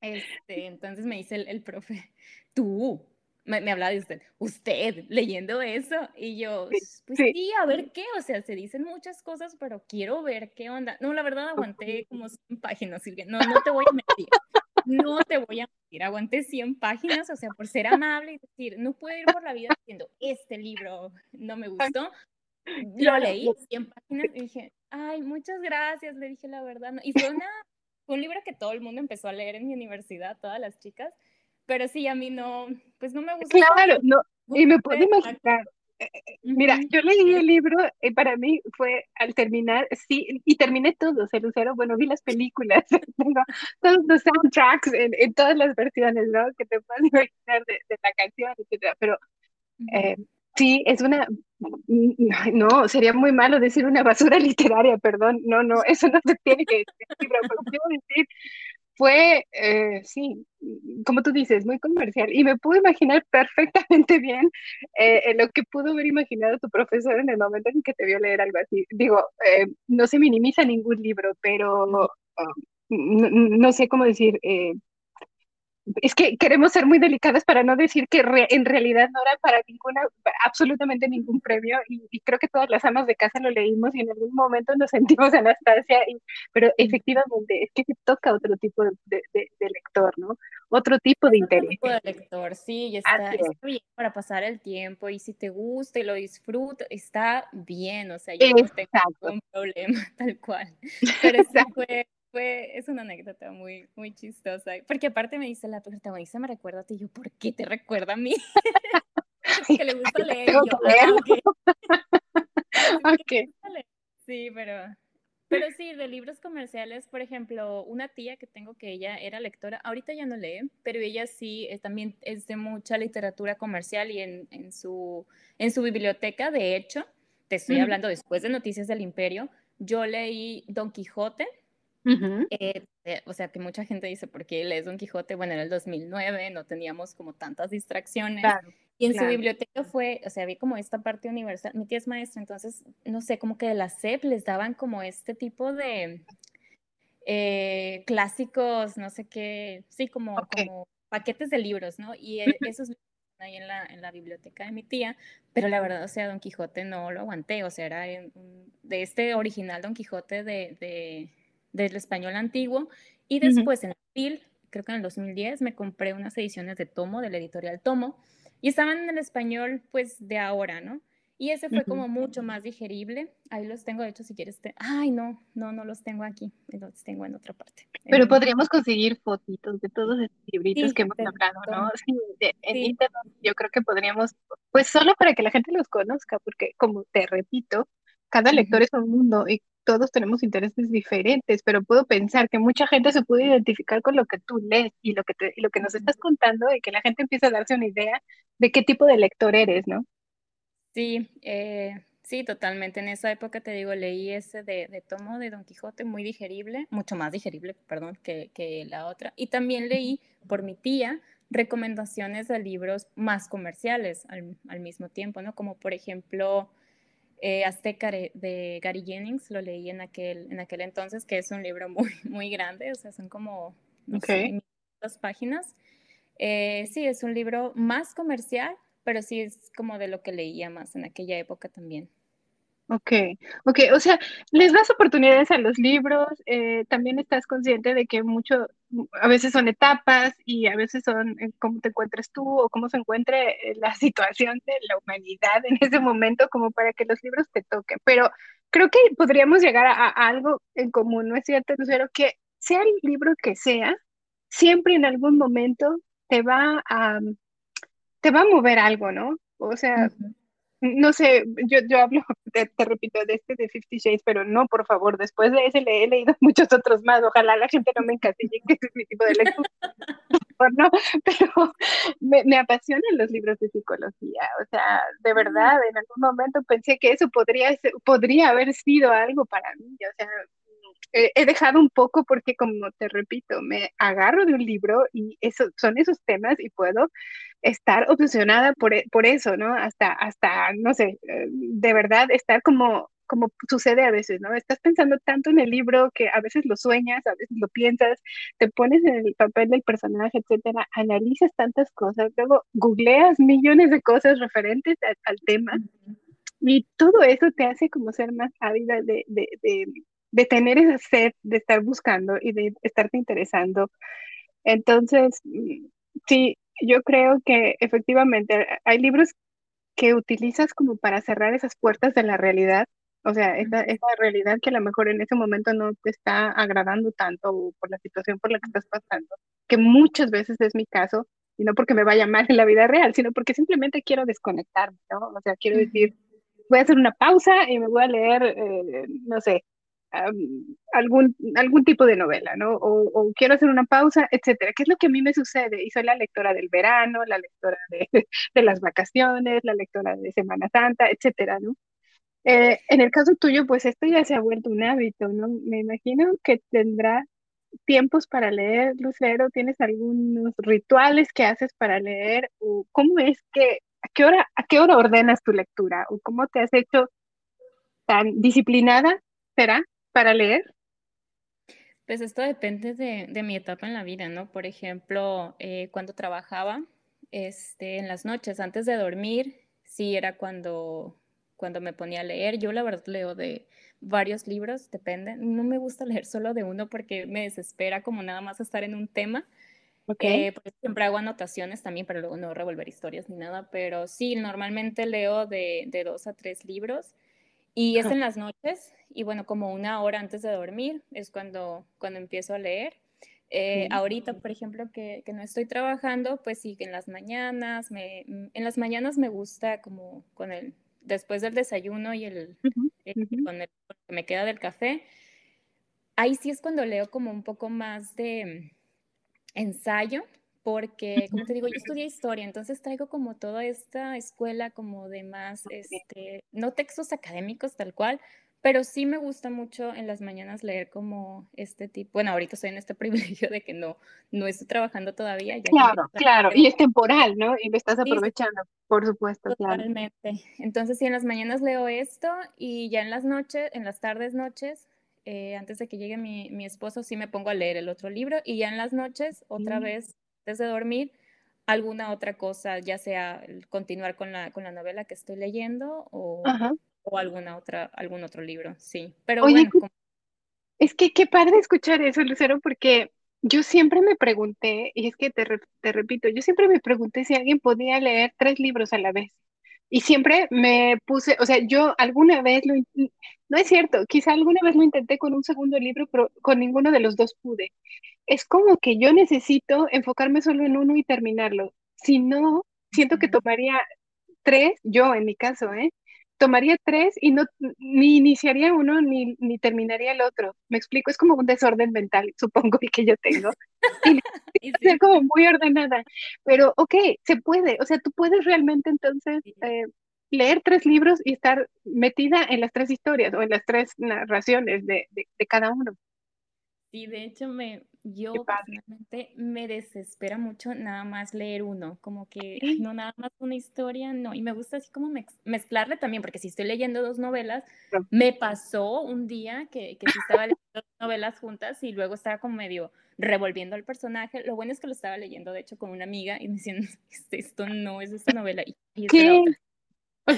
Este, entonces me dice el, el profe, tú, me, me, hablaba de usted, usted leyendo eso y yo, pues sí. a ver qué, o sea, se dicen muchas cosas, pero quiero ver qué onda. No, la verdad aguanté como 100 páginas, Silvia, no, no te voy a mentir, no te voy a mentir, aguanté 100 páginas, o sea, por ser amable y decir, no puedo ir por la vida diciendo, este libro no me gustó, lo leí 100 páginas y dije, ay, muchas gracias, le dije la verdad, y fue, una, fue un libro que todo el mundo empezó a leer en mi universidad, todas las chicas, pero sí, a mí no, pues no me gusta. Claro, no, y me puedo imaginar. Eh, eh, mira, yo leí el libro y para mí fue al terminar, sí, y terminé todo, se Lucero, bueno, vi las películas, tengo todos los soundtracks en, en, todas las versiones, ¿no? Que te puedas imaginar de, de la canción, etcétera, pero eh, sí, es una, no, sería muy malo decir una basura literaria, perdón, no, no, eso no se tiene que decir, pero quiero decir fue, eh, sí, como tú dices, muy comercial. Y me puedo imaginar perfectamente bien eh, lo que pudo haber imaginado tu profesor en el momento en que te vio leer algo así. Digo, eh, no se minimiza ningún libro, pero no, no sé cómo decir, es que queremos ser muy delicadas para no decir que en realidad no era para ninguna, absolutamente ningún premio, y, creo que todas las amas de casa lo leímos y en algún momento nos sentimos Anastasia, y, pero efectivamente es que se toca otro tipo de, de, lector, ¿no? Otro tipo de interés. Otro tipo de lector, sí, y está, bien para pasar el tiempo, y si te gusta y lo disfrutas, está bien, o sea, yo no tengo ningún problema, tal cual. Pero sí fue fue, es una anécdota muy, muy chistosa, porque aparte me dice la protagonista, me recuerda a ti, yo, ¿por qué te recuerda a mí? que le gusta leer, yo, ah, okay. Sí, pero, pero sí, de libros comerciales, por ejemplo, una tía que tengo que ella era lectora, ahorita ya no lee, pero ella sí eh, también es de mucha literatura comercial y en, en, su, en su biblioteca, de hecho, te estoy hablando después de Noticias del Imperio, yo leí Don Quijote, eh, eh, o sea, que mucha gente dice, ¿por qué lees Don Quijote? Bueno, en el 2009 no teníamos como tantas distracciones. y en su biblioteca fue, o sea, vi como esta parte universal. Mi tía es maestra, entonces, no sé, como que de la SEP les daban como este tipo de eh, clásicos, no sé qué, sí, como, como paquetes de libros, ¿no? Y e, esos ahí en la, en la biblioteca de mi tía, pero la verdad, o sea, Don Quijote no lo aguanté, o sea, era de este original Don Quijote de, de del español antiguo. Y después en abril, creo que en el 2010, me compré unas ediciones de Tomo, de la editorial Tomo, y estaban en el español, pues, de ahora, ¿no? Y ese fue como mucho más digerible. Ahí los tengo, de hecho, si quieres. Te... Ay, no, no, no los tengo aquí. Los tengo en otra parte. Pero podríamos conseguir fotitos de todos estos libritos que hemos hablado, ¿no? Sí, en internet yo creo que podríamos, pues solo para que la gente los conozca, porque como te repito, cada lector es un mundo y todos tenemos intereses diferentes, pero puedo pensar que mucha gente se puede identificar con lo que tú lees y lo que, y lo que nos estás contando y que la gente empieza a darse una idea de qué tipo de lector eres, ¿no? Sí, eh, sí, totalmente. En esa época, te digo, leí ese de, de, tomo de Don Quijote, muy digerible, mucho más digerible, perdón, que, que la otra. Y también leí por mi tía recomendaciones de libros más comerciales al, al mismo tiempo, ¿no? Como por ejemplo eh, Azteca de Gary Jennings, lo leí en aquel, en aquel entonces, que es un libro muy, muy grande, o sea, son como dos páginas. Eh, sí, es un libro más comercial, pero sí es como de lo que leía más en aquella época también. Ok, ok, o sea, les das oportunidades a los libros, eh, también estás consciente de que mucho, a veces son etapas y a veces son eh, cómo te encuentres tú o cómo se encuentre eh, la situación de la humanidad en ese momento como para que los libros te toquen, pero creo que podríamos llegar a, algo en común, ¿no es cierto, Lucero? Que sea el libro que sea, siempre en algún momento te va a, te va a mover algo, ¿no? O sea, no sé, yo, yo hablo, te, repito, de este de Fifty Shades, pero no, por favor, después de ese le he leído muchos otros más. Ojalá la gente no me encasille, que es mi tipo de lectura. no, pero me, me, apasionan los libros de psicología. O sea, de verdad, en algún momento pensé que eso podría, podría haber sido algo para mí. O sea, he dejado un poco porque, como te repito, me agarro de un libro y eso, son esos temas y puedo estar obsesionada por, e, por eso, ¿no? Hasta, hasta, no sé, eh, de verdad estar como, como sucede a veces, ¿no? Estás pensando tanto en el libro que a veces lo sueñas, a veces lo piensas, te pones en el papel del personaje, etcétera, analizas tantas cosas, luego googleas millones de cosas referentes al tema. Y todo eso te hace como ser más ávida de, de, de tener esa sed de estar buscando y de estarte interesando. Entonces, mm, sí, yo creo que efectivamente hay libros que utilizas como para cerrar esas puertas de la realidad, o sea, esa, esa realidad que a lo mejor en ese momento no te está agradando tanto por la situación por la que estás pasando, que muchas veces es mi caso, y no porque me vaya mal en la vida real, sino porque simplemente quiero desconectarme, ¿no? O sea, quiero decir, voy a hacer una pausa y me voy a leer, eh, no sé, algún, algún tipo de novela, ¿no? O, quiero hacer una pausa, etcétera. ¿Qué es lo que a mí me sucede? Y soy la lectora del verano, la lectora de, de las vacaciones, la lectora de Semana Santa, etcétera, ¿no? Eh, en el caso tuyo, pues esto ya se ha vuelto un hábito, ¿no? Me imagino que tendrá tiempos para leer, Lucero, ¿tienes algunos rituales que haces para leer? ¿O cómo es que, a qué hora, a qué hora ordenas tu lectura? ¿O cómo te has hecho tan disciplinada, será, para leer? Pues esto depende de, mi etapa en la vida, ¿no? Por ejemplo, eh, cuando trabajaba este, en las noches, antes de dormir, sí era cuando, cuando me ponía a leer. Yo la verdad leo de varios libros, depende. No me gusta leer solo de uno porque me desespera como nada más estar en un tema. Okay. Eh, siempre hago anotaciones también, pero luego no revolver historias ni nada. Pero sí, normalmente leo de, de dos a tres libros. Y es en las noches, y bueno, como una hora antes de dormir es cuando, cuando empiezo a leer. Eh, ahorita, por ejemplo, que, que, no estoy trabajando, pues sí, en las mañanas, me, mm, en las mañanas me gusta como con el, después del desayuno y el, eh, con el que me queda del café, ahí sí es cuando leo como un poco más de ensayo, porque, como te digo, yo estudié historia, entonces traigo como toda esta escuela como de más, este, no textos académicos tal cual, pero sí me gusta mucho en las mañanas leer como este tipo, bueno, ahorita estoy en este privilegio de que no, no estoy trabajando todavía. Ya claro, claro, y es temporal, ¿no? Y me estás aprovechando, por supuesto, Totalmente. Entonces, sí, en las mañanas leo esto y ya en las noches, en las tardes, noches, eh, antes de que llegue mi, mi, esposo, sí me pongo a leer el otro libro y ya en las noches, otra vez antes de dormir, alguna otra cosa, ya sea continuar con la, con la novela que estoy leyendo o, o alguna otra, algún otro libro, sí. Pero bueno. Es que qué padre escuchar eso, Lucero, porque yo siempre me pregunté, y es que te, te repito, yo siempre me pregunté si alguien podía leer tres libros a la vez. Y siempre me puse, o sea, yo alguna vez lo, no es cierto, quizá alguna vez lo intenté con un segundo libro, pero con ninguno de los dos pude. Es como que yo necesito enfocarme solo en uno y terminarlo. Si no, siento que tomaría tres, yo en mi caso, ¿eh? Tomaría tres y no ni iniciaría uno ni, ni terminaría el otro. Me explico, es como un desorden mental, supongo que yo tengo. Y, ser como muy ordenada. Pero, ok, se puede. O sea, tú puedes realmente entonces eh, leer tres libros y estar metida en las tres historias o en las tres narraciones de, de, cada uno. Sí, de hecho me, yo personalmente me desespera mucho nada más leer uno, como que no nada más una historia, no, y me gusta así como mezclarle también, porque si estoy leyendo dos novelas, me pasó un día que, que sí estaba leyendo dos novelas juntas y luego estaba como medio revolviendo al personaje, lo bueno es que lo estaba leyendo de hecho con una amiga y me decían, este, esto no es esta novela, y, es de la otra.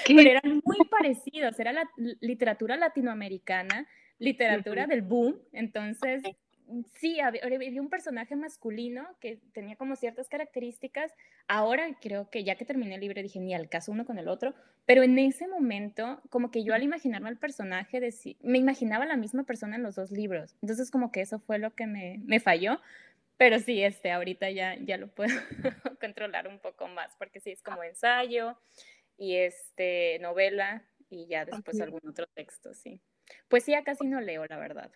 Pero eran muy parecidos, era la literatura latinoamericana, literatura del boom, entonces sí, había, un personaje masculino que tenía como ciertas características. Ahora creo que ya que terminé el libro dije, ni al caso uno con el otro, pero en ese momento, como que yo al imaginarme al personaje, me imaginaba la misma persona en los dos libros. Entonces como que eso fue lo que me, me falló. Pero sí, este, ahorita ya, ya lo puedo controlar un poco más, porque sí, es como ensayo y este, novela y ya después algún otro texto, sí. Pues sí, casi no leo, la verdad.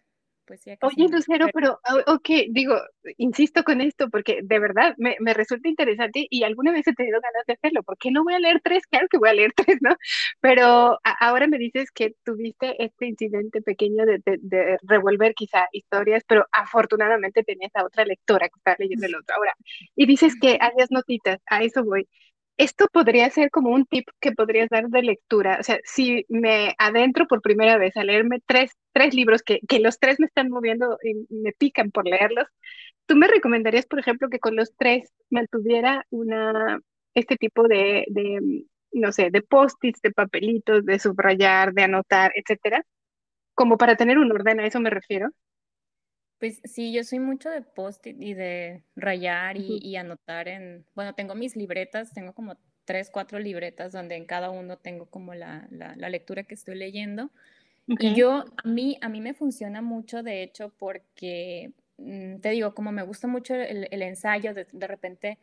Pues Oye, Lucero, pero, ok, digo, insisto con esto porque de verdad me, me, resulta interesante y alguna vez he tenido ganas de hacerlo. ¿Por qué no voy a leer tres? Claro que voy a leer tres, ¿no? Pero ahora me dices que tuviste este incidente pequeño de, de, revolver quizá historias, pero afortunadamente tenías a otra lectora que estaba leyendo el otro ahora. Y dices que harías notitas, a eso voy esto podría ser como un tip que podrías dar de lectura. O sea, si me adentro por primera vez a leerme tres, tres libros que, que los tres me están moviendo y me pican por leerlos, ¿tú me recomendarías, por ejemplo, que con los tres mantuviera una, este tipo de, de no sé, de post-its, de papelitos, de subrayar, de anotar, etcétera? Como para tener un orden, a eso me refiero. Pues sí, yo soy mucho de post-it y de rayar y, anotar en, bueno, tengo mis libretas, tengo como tres, cuatro libretas donde en cada uno tengo como la, la, lectura que estoy leyendo. Y yo, a mí, a mí me funciona mucho, de hecho, porque, mm, te digo, como me gusta mucho el, el ensayo, de, de repente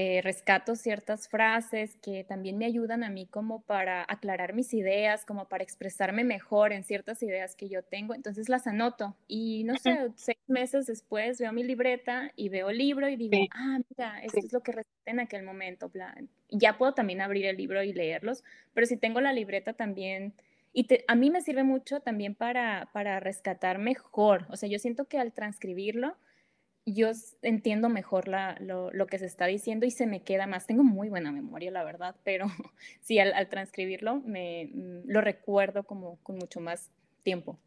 eh, rescato ciertas frases que también me ayudan a mí como para aclarar mis ideas, como para expresarme mejor en ciertas ideas que yo tengo. Entonces las anoto y no sé, seis meses después veo mi libreta y veo el libro y digo, ah, mira, esto es lo que rescaté en aquel momento. Ya puedo también abrir el libro y leerlos, pero si tengo la libreta también... Y a mí me sirve mucho también para, para rescatar mejor. O sea, yo siento que al transcribirlo, yo entiendo mejor lo, que se está diciendo y se me queda más. Tengo muy buena memoria, la verdad, pero sí, al, transcribirlo me mm, lo recuerdo como con mucho más tiempo.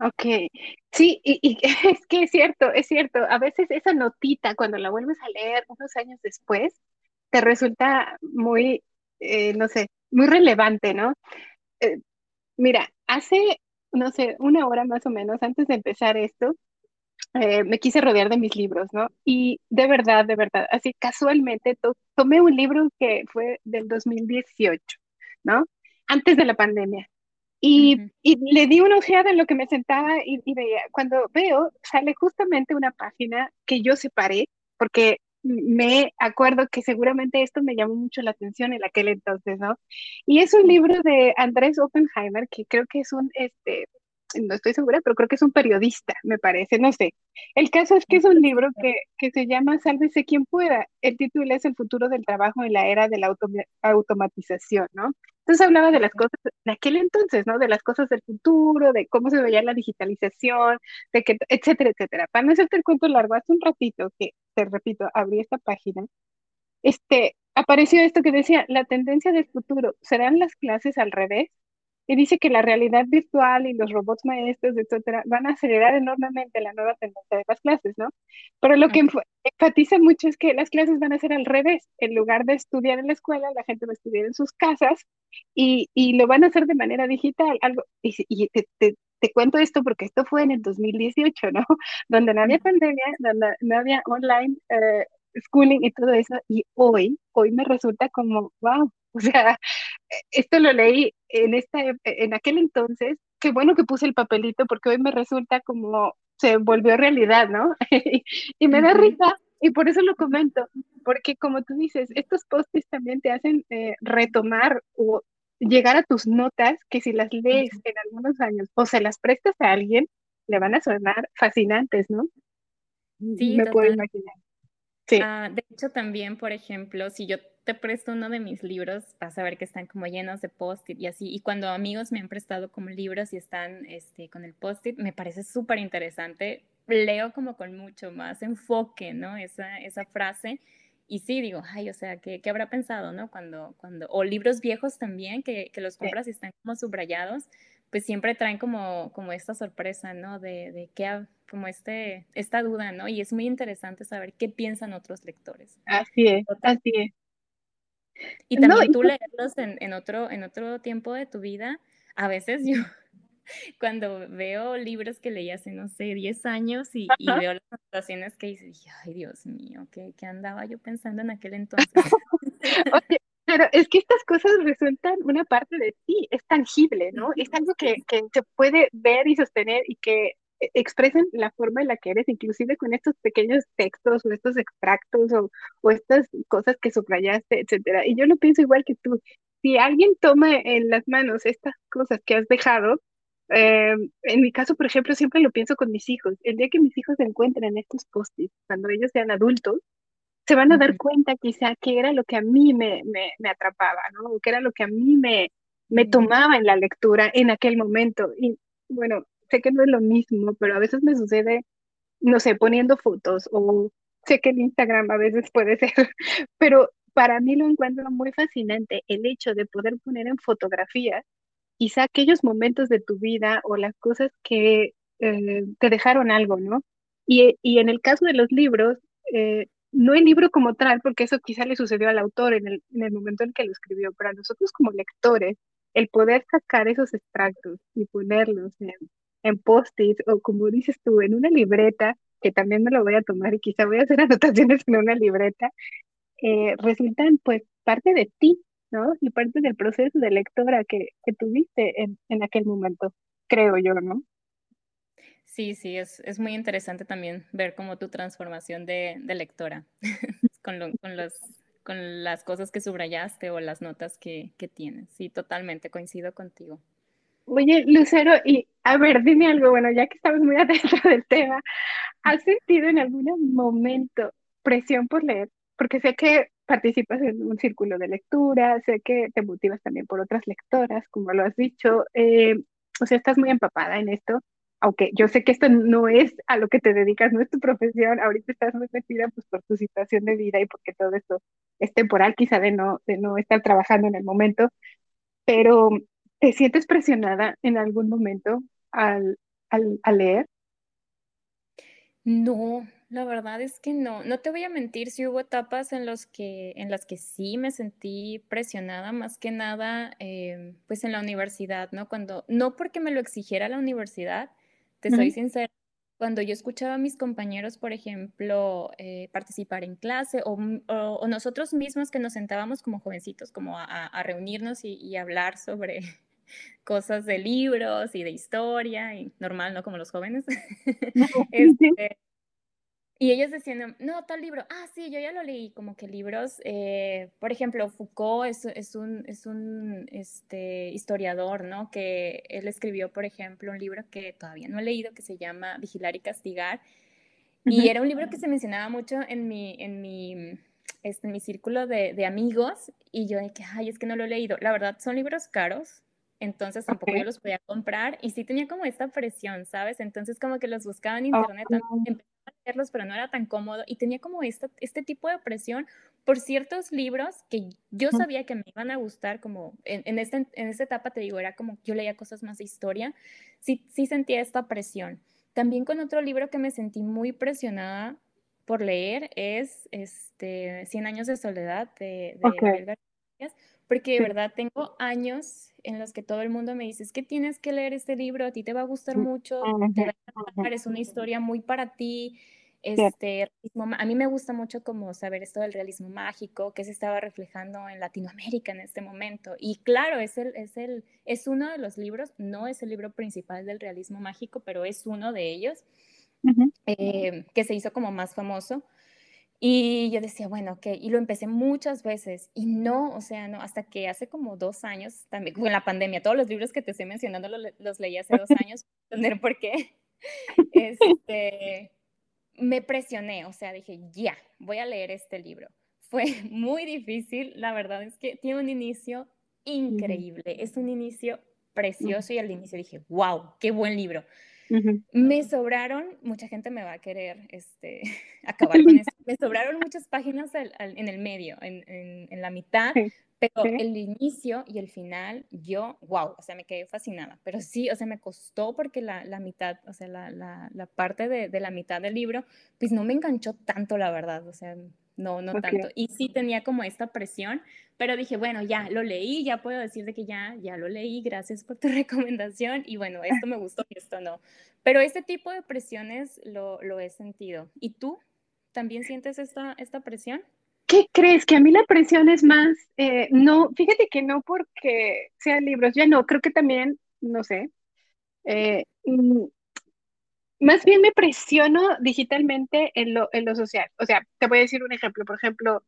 Ok, sí, y, es que es cierto, es cierto. A veces esa notita, cuando la vuelves a leer unos años después, te resulta muy, eh, no sé, muy relevante, ¿no? Eh, mira, hace, no sé, una hora más o menos antes de empezar esto, eh, me quise rodear de mis libros, ¿no? Y de verdad, de verdad, así casualmente tomé un libro que fue del 2018, ¿no? Antes de la pandemia. Y, y, le di una ojeada en lo que me sentaba y, y, veía. Cuando veo, sale justamente una página que yo separé, porque me acuerdo que seguramente esto me llamó mucho la atención en aquel entonces, ¿no? Y es un libro de Andrés Oppenheimer, que creo que es un, este, no estoy segura, pero creo que es un periodista, me parece, no sé. El caso es que es un libro que, que se llama Sálvese quien pueda. El título es El futuro del trabajo en la era de la automatización, ¿no? Entonces hablaba de las cosas de aquel entonces, ¿no? De las cosas del futuro, de cómo se veía la digitalización, de que, etcétera, etcétera. Para no hacerte el cuento largo, hace un ratito que, te repito, abrí esta página, este, apareció esto que decía, la tendencia del futuro, ¿serán las clases al revés? Y dice que la realidad virtual y los robots maestros, etcétera, van a acelerar enormemente la nueva tendencia de las clases, ¿no? Pero lo que enfatiza mucho es que las clases van a ser al revés. En lugar de estudiar en la escuela, la gente va a estudiar en sus casas y, y lo van a hacer de manera digital. Algo, y, y te, te, te, cuento esto porque esto fue en el 2018, ¿no? Donde no había pandemia, donde no había online eh, schooling y todo eso. Y hoy, hoy me resulta como, wow, o sea, esto lo leí en, esta, en aquel entonces, qué bueno que puse el papelito porque hoy me resulta como se volvió realidad, ¿no? y me da risa y por eso lo comento, porque como tú dices, estos posts también te hacen eh, retomar o llegar a tus notas que si las lees en algunos años o se las prestas a alguien, le van a sonar fascinantes, ¿no? Sí, me puedo imaginar. Sí. Ah, de hecho, también, por ejemplo, si yo te presto uno de mis libros, vas a ver que están como llenos de post-it y así. Y cuando amigos me han prestado como libros y están este, con el post-it, me parece súper interesante leo como con mucho más enfoque, ¿no? Esa, esa frase. Y sí, digo, ay, o sea, ¿qué, ¿qué, habrá pensado, no? Cuando, cuando, o libros viejos también, que, que los compras y están como subrayados, pues siempre traen como, como esta sorpresa, ¿no? De, de qué, como este, esta duda, ¿no? Y es muy interesante saber qué piensan otros lectores. Así es, así es. Y también tú leerlos en, en, otro, en otro tiempo de tu vida, a veces yo cuando veo libros que leí hace, no sé, 10 años y, y veo las anotaciones que hice, dije, ay, Dios mío, ¿qué, ¿qué, andaba yo pensando en aquel entonces? Oye, pero es que estas cosas resultan una parte de ti, es tangible, ¿no? Es algo que, que se puede ver y sostener y que e, expresen la forma en la que eres, inclusive con estos pequeños textos o estos extractos o, o estas cosas que subrayaste, etcétera. Y yo lo pienso igual que tú. Si alguien toma en las manos estas cosas que has dejado, eh, en mi caso, por ejemplo, siempre lo pienso con mis hijos. El día que mis hijos se encuentren estos post-its, cuando ellos sean adultos, se van a dar cuenta quizá que era lo que a mí me, me, me atrapaba, ¿no? Que era lo que a mí me, me tomaba en la lectura en aquel momento. Y bueno, sé que no es lo mismo, pero a veces me sucede, no sé, poniendo fotos o sé que el Instagram a veces puede ser, pero para mí lo encuentro muy fascinante el hecho de poder poner en fotografía quizá aquellos momentos de tu vida o las cosas que eh, te dejaron algo, ¿no? Y, y, en el caso de los libros, eh, no el libro como tal, porque eso quizá le sucedió al autor en el, en el momento en que lo escribió, pero a nosotros como lectores, el poder sacar esos extractos y ponerlos en, en post-its o como dices tú, en una libreta, que también me lo voy a tomar y quizá voy a hacer anotaciones en una libreta, eh, resultan pues parte de ti, ¿no? Y parte del proceso de lectora que, que tuviste en, en aquel momento, creo yo, ¿no? Sí, sí, es, es muy interesante también ver como tu transformación de, de lectora con, lo, con, los, con las cosas que subrayaste o las notas que, que tienes. Sí, totalmente, coincido contigo. Oye, Lucero, y a ver, dime algo, bueno, ya que estamos muy atentos del tema, ¿has sentido en algún momento presión por leer? Porque sé que participas en un círculo de lectura, sé que te motivas también por otras lectoras, como lo has dicho, eh, o sea, estás muy empapada en esto, aunque yo sé que esto no es a lo que te dedicas, no es tu profesión, ahorita estás muy metida pues por tu situación de vida y porque todo esto es temporal, quizá de no, de no estar trabajando en el momento, pero ¿te sientes presionada en algún momento al, al, al leer? No, la verdad es que no. No te voy a mentir, sí hubo etapas en, los que, en las que sí me sentí presionada, más que nada, eh, pues en la universidad, ¿no? Cuando, no porque me lo exigiera la universidad, te soy sincera, cuando yo escuchaba a mis compañeros, por ejemplo, eh, participar en clase o, o, o, nosotros mismos que nos sentábamos como jovencitos, como a, a reunirnos y, y hablar sobre cosas de libros y de historia, y normal, ¿no? Como los jóvenes. este, y ellos decían, no, tal libro, ah, sí, yo ya lo leí, como que libros, eh, por ejemplo, Foucault es, es, un, es un este, historiador, ¿no? Que él escribió, por ejemplo, un libro que todavía no he leído, que se llama Vigilar y Castigar, uh -huh. y era un libro que se mencionaba mucho en mi, en mi, este, en mi círculo de, de, amigos, y yo de que, ay, es que no lo he leído. La verdad, son libros caros, entonces tampoco okay. yo los podía comprar, y sí tenía como esta presión, ¿sabes? Entonces como que los buscaba en internet, oh, no leerlos, pero no era tan cómodo y tenía como esta, este tipo de presión por ciertos libros que yo sabía que me iban a gustar, como en, en, este, en esta etapa te digo, era como yo leía cosas más de historia, sí, sí sentía esta presión. También con otro libro que me sentí muy presionada por leer es este, Cien años de soledad de, de okay. Porque de verdad tengo años en los que todo el mundo me dice, es que tienes que leer este libro, a ti te va a gustar mucho, te va a encantar, es una historia muy para ti. Este, a mí me gusta mucho como saber esto del realismo mágico, que se estaba reflejando en Latinoamérica en este momento. Y claro, es, el, es, el, es uno de los libros, no es el libro principal del realismo mágico, pero es uno de ellos, uh -huh. eh, que se hizo como más famoso. Y yo decía, bueno, ok, y lo empecé muchas veces y no, o sea, no, hasta que hace como dos años, también con la pandemia, todos los libros que te estoy mencionando los, los leí hace dos años, entender por qué, este, me presioné, o sea, dije, ya, voy a leer este libro. Fue muy difícil, la verdad es que tiene un inicio increíble, es un inicio precioso y al inicio dije, wow, qué buen libro. Me sobraron, mucha gente me va a querer este, acabar con eso, me sobraron muchas páginas en el medio, en, en, la mitad, pero el inicio y el final, yo, wow, o sea, me quedé fascinada, pero sí, o sea, me costó porque la, la mitad, o sea, la, la, la parte de, de, la mitad del libro, pues no me enganchó tanto, la verdad, o sea, no, no tanto. Y sí tenía como esta presión, pero dije, bueno, ya lo leí, ya puedo decir de que ya, ya lo leí, gracias por tu recomendación y bueno, esto me gustó y esto no. Pero este tipo de presiones lo, lo he sentido. ¿Y tú también sientes esta, esta presión? ¿Qué crees? Que a mí la presión es más, eh, no, fíjate que no porque sean libros, ya no, creo que también, no sé, eh, mm, más bien me presiono digitalmente en lo, en lo social. O sea, te voy a decir un ejemplo. Por ejemplo,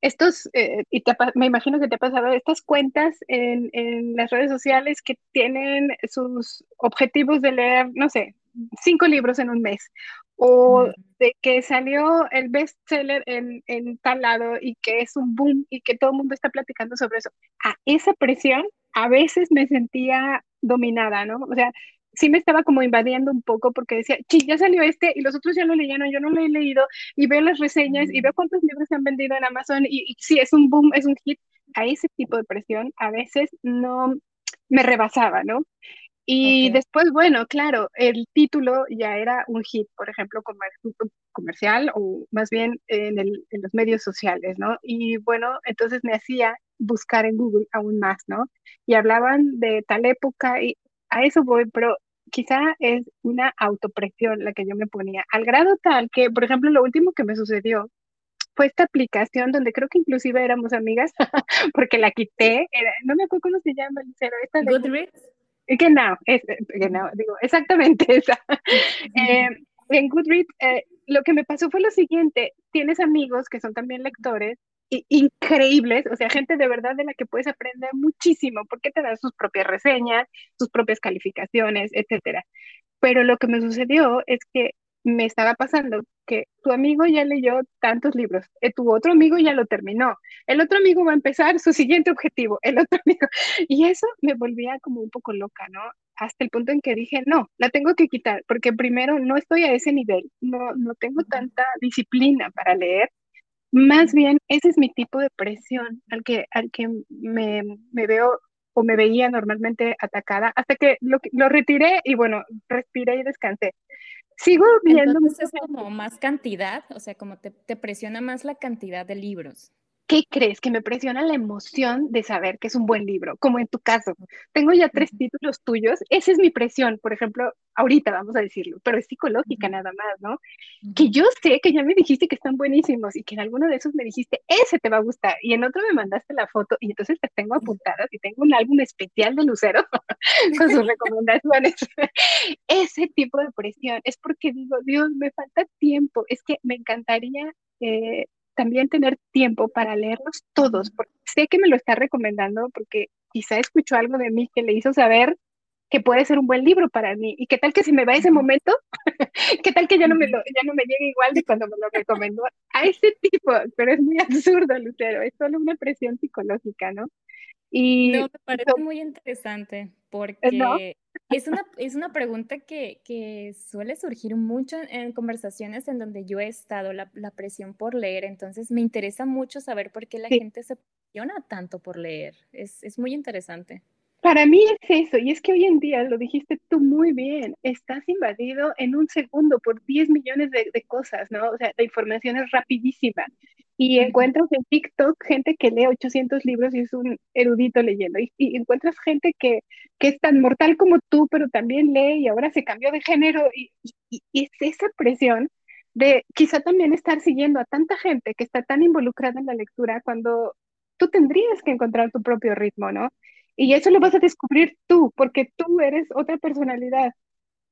estos, eh, y me imagino que te ha pasado, estas cuentas en, en, las redes sociales que tienen sus objetivos de leer, no sé, cinco libros en un mes, o de que salió el bestseller en, en tal lado y que es un boom y que todo el mundo está platicando sobre eso. A esa presión a veces me sentía dominada, ¿no? O sea, sí me estaba como invadiendo un poco porque decía, sí, ya salió este y los otros ya lo leyeron, yo no lo he leído y veo las reseñas y veo cuántos libros se han vendido en Amazon y, sí, es un boom, es un hit. A ese tipo de presión a veces no me rebasaba, ¿no? Y después, bueno, claro, el título ya era un hit, por ejemplo, comercial o más bien en, el, en los medios sociales, ¿no? Y bueno, entonces me hacía buscar en Google aún más, ¿no? Y hablaban de tal época y a eso voy, pero quizá es una autopresión la que yo me ponía, al grado tal que, por ejemplo, lo último que me sucedió fue esta aplicación donde creo que inclusive éramos amigas, porque la quité, no me acuerdo cómo se llama, Lucero, esta Goodreads. Que no, es, digo, exactamente esa. Eh, en Goodreads, eh, lo que me pasó fue lo siguiente, tienes amigos que son también lectores increíbles, o sea, gente de verdad de la que puedes aprender muchísimo, porque te dan sus propias reseñas, sus propias calificaciones, etcétera. Pero lo que me sucedió es que me estaba pasando que tu amigo ya leyó tantos libros, eh, tu otro amigo ya lo terminó, el otro amigo va a empezar su siguiente objetivo, el otro amigo, y eso me volvía como un poco loca, ¿no? Hasta el punto en que dije, no, la tengo que quitar, porque primero no estoy a ese nivel, no, no tengo tanta disciplina para leer, más bien, ese es mi tipo de presión al que, al que me, me veo o me veía normalmente atacada, hasta que lo, lo retiré y bueno, respiré y descansé. Sigo viendo... Entonces es como más cantidad, o sea, como te, te presiona más la cantidad de libros. ¿Qué crees? Que me presiona la emoción de saber que es un buen libro, como en tu caso. Tengo ya tres títulos tuyos, esa es mi presión, por ejemplo, ahorita vamos a decirlo, pero es psicológica nada más, ¿no? Que yo sé que ya me dijiste que están buenísimos y que en alguno de esos me dijiste, ese te va a gustar, y en otro me mandaste la foto y entonces te tengo apuntadas y tengo un álbum especial de Lucero con sus recomendaciones. ese tipo de presión es porque digo, Dios, me falta tiempo, es que me encantaría... Eh, también tener tiempo para leerlos todos, porque sé que me lo está recomendando porque quizá escuchó algo de mí que le hizo saber que puede ser un buen libro para mí. ¿Y qué tal que si me va ese momento? ¿Qué tal que ya no me lo, ya no me llegue igual de cuando me lo recomendó? A ese tipo, pero es muy absurdo, Lucero, es solo una presión psicológica, ¿no? Y no, me parece muy interesante porque es, una, es una pregunta que, que, suele surgir mucho en conversaciones en donde yo he estado, la, la presión por leer. Entonces me interesa mucho saber por qué la gente se presiona tanto por leer. Es, es muy interesante. Para mí es eso, y es que hoy en día, lo dijiste tú muy bien, estás invadido en un segundo por 10 millones de, de cosas, ¿no? O sea, la información es rapidísima. Y encuentras en TikTok gente que lee 800 libros y es un erudito leyendo. Y, encuentras gente que, que, es tan mortal como tú, pero también lee y ahora se cambió de género. Y, y, es esa presión de quizá también estar siguiendo a tanta gente que está tan involucrada en la lectura cuando tú tendrías que encontrar tu propio ritmo, ¿no? Y eso lo vas a descubrir tú, porque tú eres otra personalidad.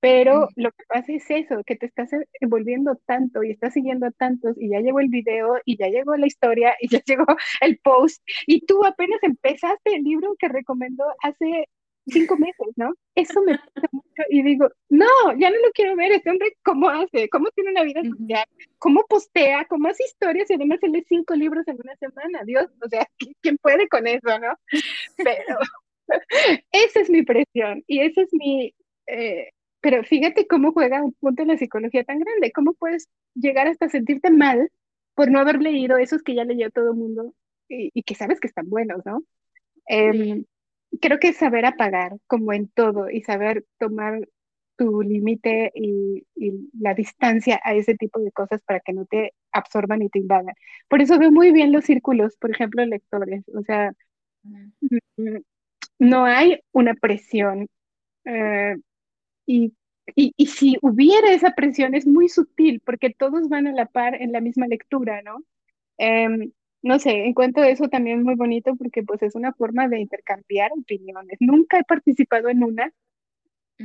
Pero lo que pasa es eso, que te estás envolviendo tanto y estás siguiendo a tantos y ya llegó el video y ya llegó la historia y ya llegó el post y tú apenas empezaste el libro que recomendó hace cinco meses, ¿no? Eso me pasa mucho y digo, no, ya no lo quiero ver, este hombre, ¿cómo hace? ¿Cómo tiene una vida social? ¿Cómo postea? ¿Cómo hace historias y además se lee cinco libros en una semana? Dios, o sea, ¿quién puede con eso, no? Pero esa es mi presión y esa es mi... Eh, pero fíjate cómo juega un punto en la psicología tan grande, cómo puedes llegar hasta sentirte mal por no haber leído esos que ya leyó todo el mundo y, que sabes que están buenos, ¿no? Em, creo que saber apagar, como en todo, y saber tomar tu límite y, la distancia a ese tipo de cosas para que no te absorban y te invadan. Por eso veo muy bien los círculos, por ejemplo, lectores. O sea, mm, no hay una presión. Eh, y, y, si hubiera esa presión es muy sutil porque todos van a la par en la misma lectura, ¿no? Em, no sé, encuentro eso también muy bonito porque pues es una forma de intercambiar opiniones. Nunca he participado en una,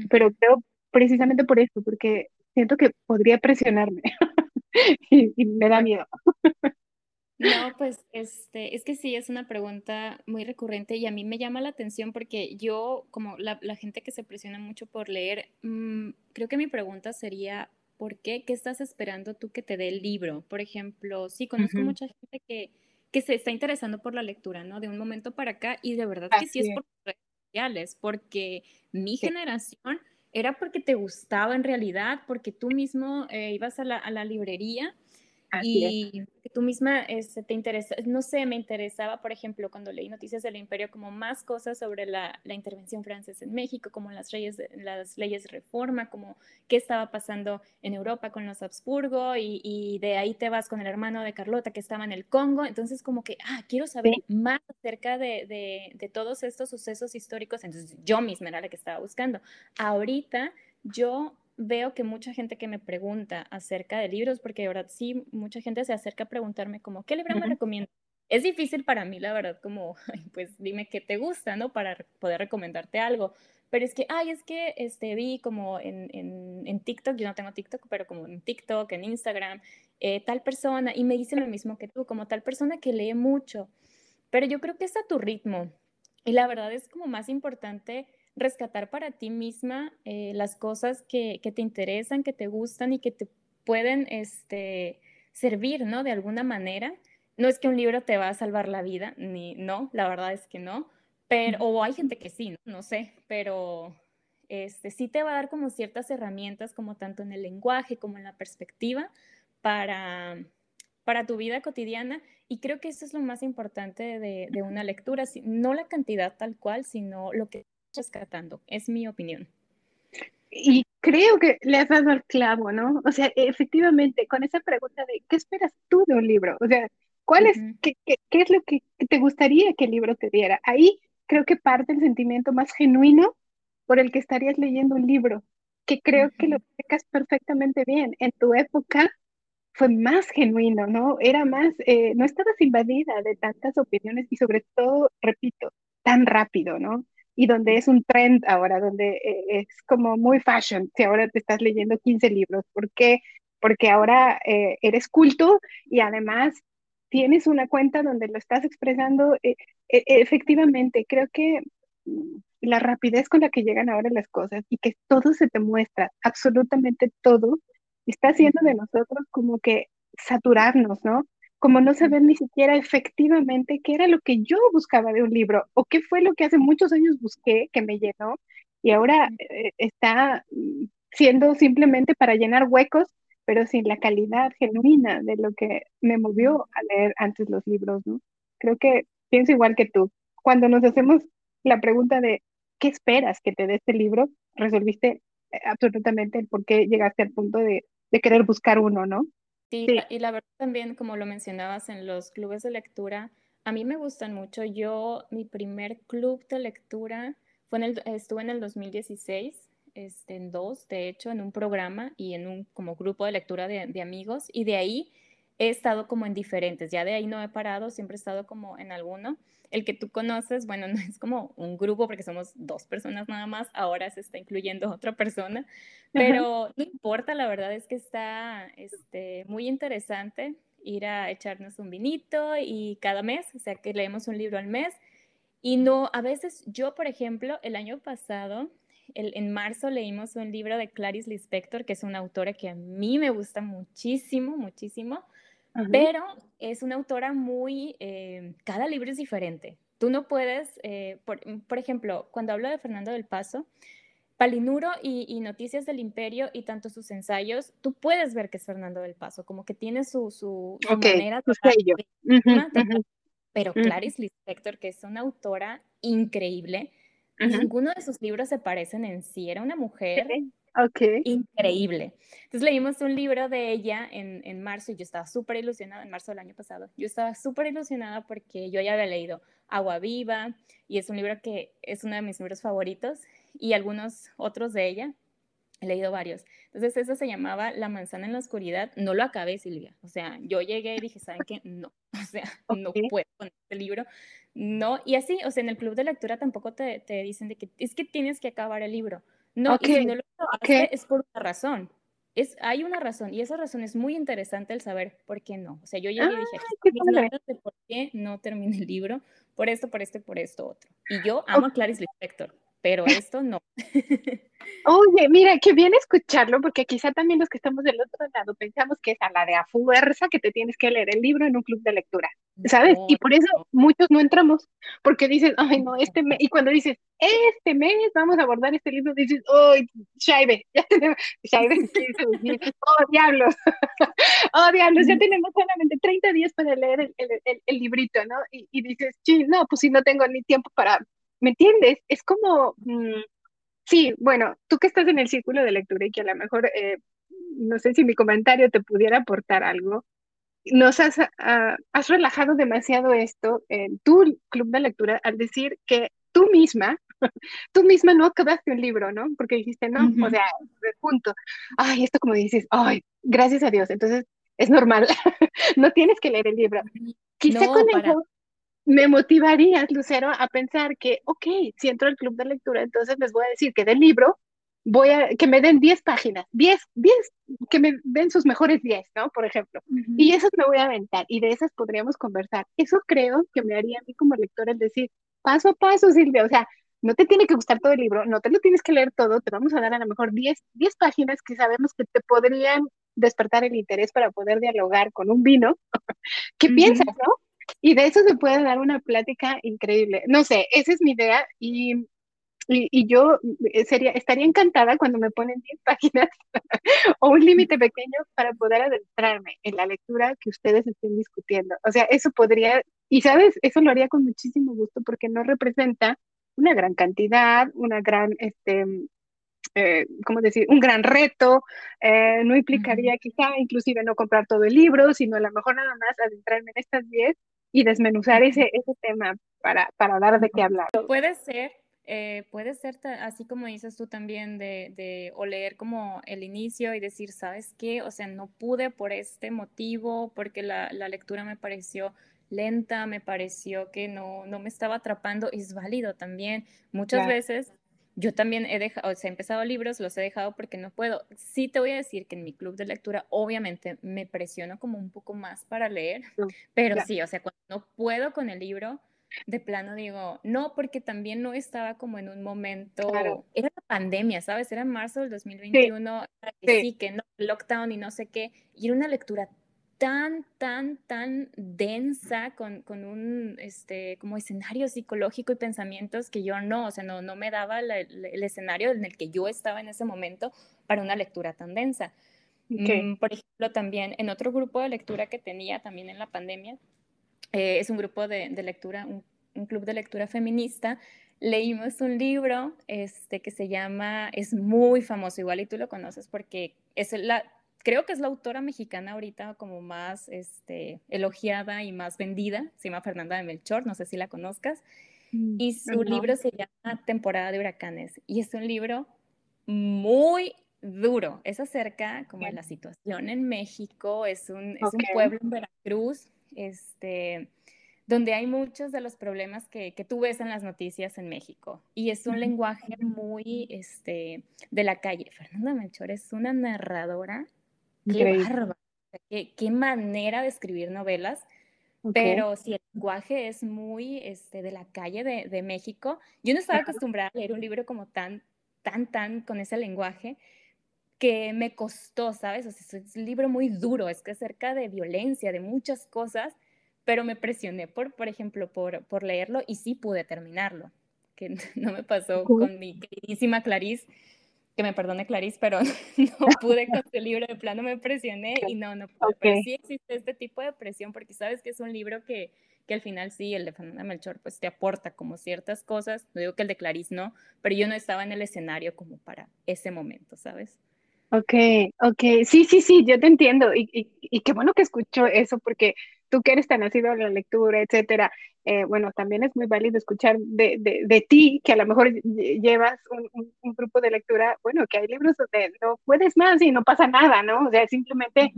pero creo precisamente por eso, porque siento que podría presionarme y, me da miedo. No, pues este, es que sí, es una pregunta muy recurrente y a mí me llama la atención porque yo, como la, gente que se presiona mucho por leer, mm, creo que mi pregunta sería, ¿por qué? ¿Qué estás esperando tú que te dé el libro? Por ejemplo, sí, conozco mucha gente que, que se está interesando por la lectura, ¿no? De un momento para acá y de verdad que sí es por redes sociales, porque mi generación era porque te gustaba en realidad, porque tú mismo eh, ibas a la, a la librería y que tú misma este, te interesa, no sé, me interesaba, por ejemplo, cuando leí Noticias del Imperio, como más cosas sobre la, la intervención francesa en México, como las leyes, las leyes de reforma, como qué estaba pasando en Europa con los Habsburgo, y, y, de ahí te vas con el hermano de Carlota que estaba en el Congo, entonces como que, ah, quiero saber más acerca de, de, de todos estos sucesos históricos, entonces yo misma era la que estaba buscando. Ahorita yo veo que mucha gente que me pregunta acerca de libros, porque de verdad sí, mucha gente se acerca a preguntarme como, ¿qué libro me recomienda? Es difícil para mí, la verdad, como, pues dime qué te gusta, ¿no? Para poder recomendarte algo. Pero es que, ay, es que este, vi como en, en, en TikTok, yo no tengo TikTok, pero como en TikTok, en Instagram, eh, tal persona, y me dice lo mismo que tú, como tal persona que lee mucho. Pero yo creo que es a tu ritmo. Y la verdad es como más importante rescatar para ti misma eh, las cosas que, te interesan, que te gustan y que te pueden este, servir, ¿no? De alguna manera. No es que un libro te va a salvar la vida, ni no, la verdad es que no, pero, o hay gente que sí, no, sé, pero este, sí te va a dar como ciertas herramientas, como tanto en el lenguaje como en la perspectiva, para, para tu vida cotidiana. Y creo que eso es lo más importante de, de una lectura, no la cantidad tal cual, sino lo que rescatando, es mi opinión. Y creo que le has dado al clavo, ¿no? O sea, efectivamente, con esa pregunta de ¿qué esperas tú de un libro? O sea, ¿cuál es, qué, qué, es lo que te gustaría que el libro te diera? Ahí creo que parte el sentimiento más genuino por el que estarías leyendo un libro, que creo que lo explicas perfectamente bien. En tu época fue más genuino, ¿no? Era más, eh, no estabas invadida de tantas opiniones y sobre todo, repito, tan rápido, ¿no? Y donde es un trend ahora, donde eh, es como muy fashion, si ahora te estás leyendo 15 libros. ¿Por qué? Porque ahora eh, eres culto y además tienes una cuenta donde lo estás expresando. Eh, efectivamente, creo que mm, la rapidez con la que llegan ahora las cosas y que todo se te muestra, absolutamente todo, está haciendo de nosotros como que saturarnos, ¿no? Como no saber ni siquiera efectivamente qué era lo que yo buscaba de un libro o qué fue lo que hace muchos años busqué que me llenó y ahora eh, está mm, siendo simplemente para llenar huecos, pero sin la calidad genuina de lo que me movió a leer antes los libros, ¿no? Creo que pienso igual que tú. Cuando nos hacemos la pregunta de ¿qué esperas que te dé este libro? Resolviste eh, absolutamente el por qué llegaste al punto de, de querer buscar uno, ¿no? Sí, y la verdad también, como lo mencionabas en los clubes de lectura, a mí me gustan mucho. Yo, mi primer club de lectura fue en el, estuve en el 2016, este, en dos, de hecho, en un programa y en un como grupo de lectura de, de amigos, y de ahí he estado como en diferentes, ya de ahí no he parado, siempre he estado como en alguno. El que tú conoces, bueno, no es como un grupo porque somos dos personas nada más, ahora se está incluyendo otra persona, pero no importa, la verdad es que está este, muy interesante ir a echarnos un vinito y cada mes, o sea que leemos un libro al mes. Y no, a veces yo, por ejemplo, el año pasado, el, en marzo leímos un libro de Clarice Lispector, que es una autora que a mí me gusta muchísimo, muchísimo pero es una autora muy, eh, cada libro es diferente. Tú no puedes, eh, por, ejemplo, cuando hablo de Fernando del Paso, Palinuro y, Noticias del Imperio y tanto sus ensayos, tú puedes ver que es Fernando del Paso, como que tiene su, su, manera de... Pero Clarice Lispector, que es una autora increíble, ninguno de sus libros se parecen en sí, era una mujer Okay. Increíble. Entonces leímos un libro de ella en, en marzo y yo estaba súper ilusionada, en marzo del año pasado, yo estaba súper ilusionada porque yo ya había leído Agua Viva y es un libro que es uno de mis libros favoritos y algunos otros de ella. He leído varios. Entonces, eso se llamaba La manzana en la oscuridad. No lo acabé, Silvia. O sea, yo llegué y dije, ¿saben qué? No. O sea, no puedo con este libro. No. Y así, o sea, en el club de lectura tampoco te, te dicen de que es que tienes que acabar el libro. No, y si no lo acabaste es por una razón. Es, hay una razón y esa razón es muy interesante el saber por qué no. O sea, yo llegué y dije, qué por qué no terminé el libro, por esto, por esto, por esto otro. Y yo amo a Clarice Lispector pero esto no. Oye, mira, qué bien escucharlo, porque quizá también los que estamos del otro lado pensamos que es a la de a fuerza que te tienes que leer el libro en un club de lectura, ¿sabes? y por eso muchos no entramos, porque dices, ay, no, este mes, y cuando dices, este mes vamos a abordar este libro, dices, ¡ay, Shaibe! Ya tenemos, Shaibe, ¡oh, diablos! ¡oh, diablos! Ya tenemos solamente 30 días para leer el, el, el, librito, ¿no? Y, y dices, sí, no, pues si no tengo ni tiempo para ¿Me entiendes? Es como, mm, sí, bueno, tú que estás en el círculo de lectura y que a lo mejor, eh, no sé si mi comentario te pudiera aportar algo, nos has, ah, has relajado demasiado esto en tu club de lectura al decir que tú misma, tú misma no acabaste un libro, ¿no? Porque dijiste, no, o sea, punto. Ay, esto como dices, ay, gracias a Dios, entonces es normal, no tienes que leer el libro. Quizá con eso me motivarías, Lucero, a pensar que, ok, si entro al club de lectura, entonces les voy a decir que del libro voy a, que me den 10 páginas, 10, 10, que me den sus mejores 10, ¿no? Por ejemplo. Y esas me voy a aventar y de esas podríamos conversar. Eso creo que me haría a mí como lectora el decir, paso a paso, Silvia, o sea, no te tiene que gustar todo el libro, no te lo tienes que leer todo, te vamos a dar a lo mejor 10, 10 páginas que sabemos que te podrían despertar el interés para poder dialogar con un vino. ¿Qué piensas, no? Y de eso se puede dar una plática increíble. No sé, esa es mi idea y, y, yo eh, sería, estaría encantada cuando me ponen 10 páginas o un límite pequeño para poder adentrarme en la lectura que ustedes estén discutiendo. O sea, eso podría, y sabes, eso lo haría con muchísimo gusto porque no representa una gran cantidad, una gran, este, eh, ¿cómo decir? Un gran reto, eh, no implicaría quizá inclusive no comprar todo el libro, sino a lo mejor nada más adentrarme en estas 10 y desmenuzar ese, ese tema para, para dar de qué hablar. Puede ser, eh, puede ser así como dices tú también de, de, o leer como el inicio y decir, ¿sabes qué? O sea, no pude por este motivo, porque la, la lectura me pareció lenta, me pareció que no, no me estaba atrapando, es válido también. Muchas veces yo también he dejado, o sea, he empezado libros, los he dejado porque no puedo. Sí te voy a decir que en mi club de lectura, obviamente, me presiono como un poco más para leer, pero sí, o sea, cuando no puedo con el libro, de plano digo, no, porque también no estaba como en un momento, era la pandemia, ¿sabes? Era en marzo del 2021, sí. sí, que no, lockdown y no sé qué, y era una lectura tan, tan, tan densa con, con, un este, como escenario psicológico y pensamientos que yo no, o sea, no, no me daba el escenario en el que yo estaba en ese momento para una lectura tan densa. Mm, por ejemplo, también en otro grupo de lectura que tenía también en la pandemia, eh, es un grupo de, de lectura, un, un, club de lectura feminista, leímos un libro este, que se llama, es muy famoso, igual y tú lo conoces porque es la, creo que es la autora mexicana ahorita como más este, elogiada y más vendida, se llama Fernanda de Melchor, no sé si la conozcas, mm, y su libro se llama Temporada de Huracanes, y es un libro muy duro, es acerca como de la situación en México, es un, es un pueblo en Veracruz, este, donde hay muchos de los problemas que, que, tú ves en las noticias en México. Y es un lenguaje muy este, de la calle. Fernanda Melchor es una narradora Qué Qué, manera de escribir novelas. Pero si el lenguaje es muy este, de la calle de, de México, yo no estaba acostumbrada a leer un libro como tan, tan, tan con ese lenguaje que me costó, ¿sabes? O sea, es un libro muy duro, es que acerca de violencia, de muchas cosas, pero me presioné por, por ejemplo, por, por leerlo y sí pude terminarlo. que no me pasó con mi queridísima Clarice, que me perdone Clarice, pero no pude con este libro, de plano me presioné y no, no pude. Pero sí existe este tipo de presión, porque sabes que es un libro que, que al final sí, el de Fernanda Melchor, pues te aporta como ciertas cosas, no digo que el de Clarice no, pero yo no estaba en el escenario como para ese momento, ¿sabes? Ok, ok, sí, sí, sí, yo te entiendo y, y, y qué bueno que escucho eso porque tú que eres tan nacido a la lectura, etcétera, eh, bueno, también es muy válido escuchar de, de, de ti que a lo mejor llevas un, un, grupo de lectura, bueno, que hay libros donde no puedes más y no pasa nada, ¿no? O sea, simplemente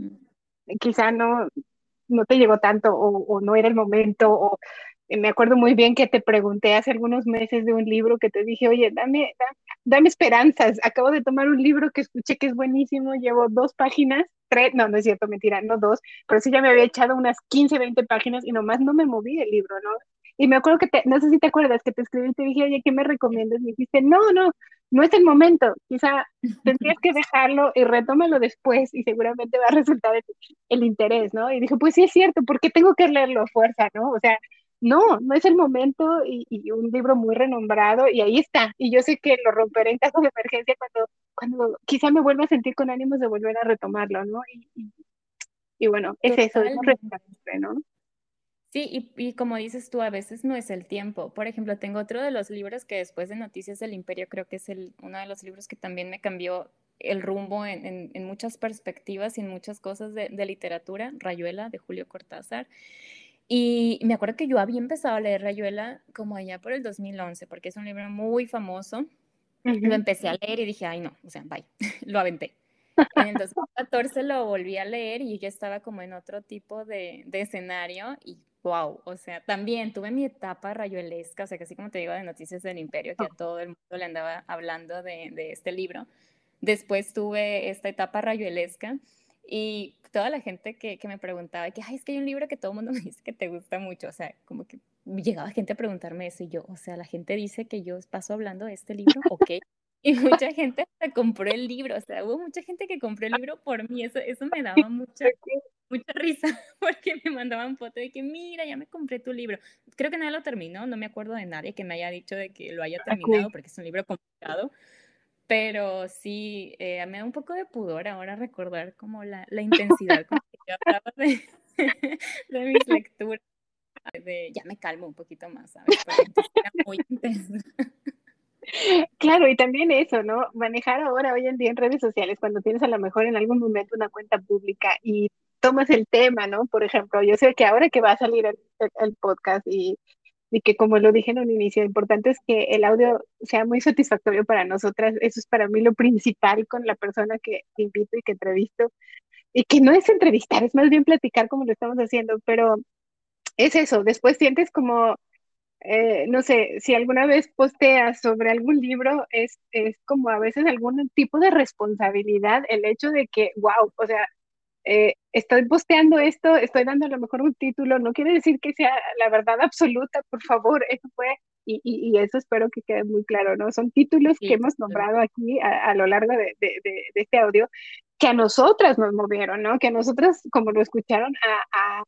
quizá no, no te llegó tanto o, o no era el momento o me acuerdo muy bien que te pregunté hace algunos meses de un libro que te dije, oye, dame, dame, esperanzas. Acabo de tomar un libro que escuché que es buenísimo, llevo dos páginas, tres, no, no es cierto, mentira, no dos, pero sí ya me había echado unas 15, 20 páginas y nomás no me moví el libro, ¿no? Y me acuerdo que te, no sé si te acuerdas que te escribí y te dije, oye, ¿qué me recomiendas? Me dijiste, no, no, no es el momento, quizá tendrías que dejarlo y retómalo después y seguramente va a resultar el, interés, ¿no? Y dije, pues sí es cierto, ¿por qué tengo que leerlo a fuerza, no? O sea, no, no es el momento y, un libro muy renombrado y ahí está. Y yo sé que lo romperé en caso de emergencia cuando, cuando quizá me vuelva a sentir con ánimos de volver a retomarlo, ¿no? Y, y, bueno, es eso, es ¿no? Sí, y, y, como dices tú, a veces no es el tiempo. Por ejemplo, tengo otro de los libros que después de Noticias del Imperio creo que es el, uno de los libros que también me cambió el rumbo en, en, muchas perspectivas y en muchas cosas de, de literatura, Rayuela de Julio Cortázar. Y me acuerdo que yo había empezado a leer Rayuela como allá por el 2011, porque es un libro muy famoso. Lo empecé a leer y dije, ay no, o sea, bye, lo aventé. En el 2014 lo volví a leer y ya estaba como en otro tipo de, de, escenario y wow, o sea, también tuve mi etapa rayuelesca, o sea, que así como te digo de Noticias del Imperio, que a oh. todo el mundo le andaba hablando de, de este libro. Después tuve esta etapa rayuelesca y toda la gente que, que me preguntaba, que, Ay, es que hay un libro que todo el mundo me dice que te gusta mucho, o sea, como que llegaba gente a preguntarme eso y yo, o sea, la gente dice que yo paso hablando de este libro, ok. Y mucha gente hasta compró el libro, o sea, hubo mucha gente que compró el libro por mí, eso, eso me daba mucha, mucha risa, porque me mandaban fotos de que, mira, ya me compré tu libro. Creo que nadie lo terminó, no me acuerdo de nadie que me haya dicho de que lo haya terminado, porque es un libro complicado, pero sí, eh, me da un poco de pudor ahora recordar como la, la intensidad con que yo hablaba de, de mis lecturas. De, ya me calmo un poquito más, ¿sabes? era muy intenso. Claro, y también eso, ¿no? Manejar ahora, hoy en día en redes sociales, cuando tienes a lo mejor en algún momento una cuenta pública y tomas el tema, ¿no? Por ejemplo, yo sé que ahora que va a salir el, el podcast y y que como lo dije en un inicio, lo importante es que el audio sea muy satisfactorio para nosotras. Eso es para mí lo principal con la persona que invito y que entrevisto. Y que no es entrevistar, es más bien platicar como lo estamos haciendo, pero es eso. Después sientes como, eh, no sé, si alguna vez posteas sobre algún libro, es, es como a veces algún tipo de responsabilidad el hecho de que, wow, o sea, eh, estoy posteando esto, estoy dando a lo mejor un título, no quiere decir que sea la verdad absoluta, por favor, eso fue, y, y, eso espero que quede muy claro, ¿no? Son títulos que hemos nombrado aquí a, a lo largo de, de, de, este audio, que a nosotras nos movieron, ¿no? Que a nosotras, como lo escucharon, a, a,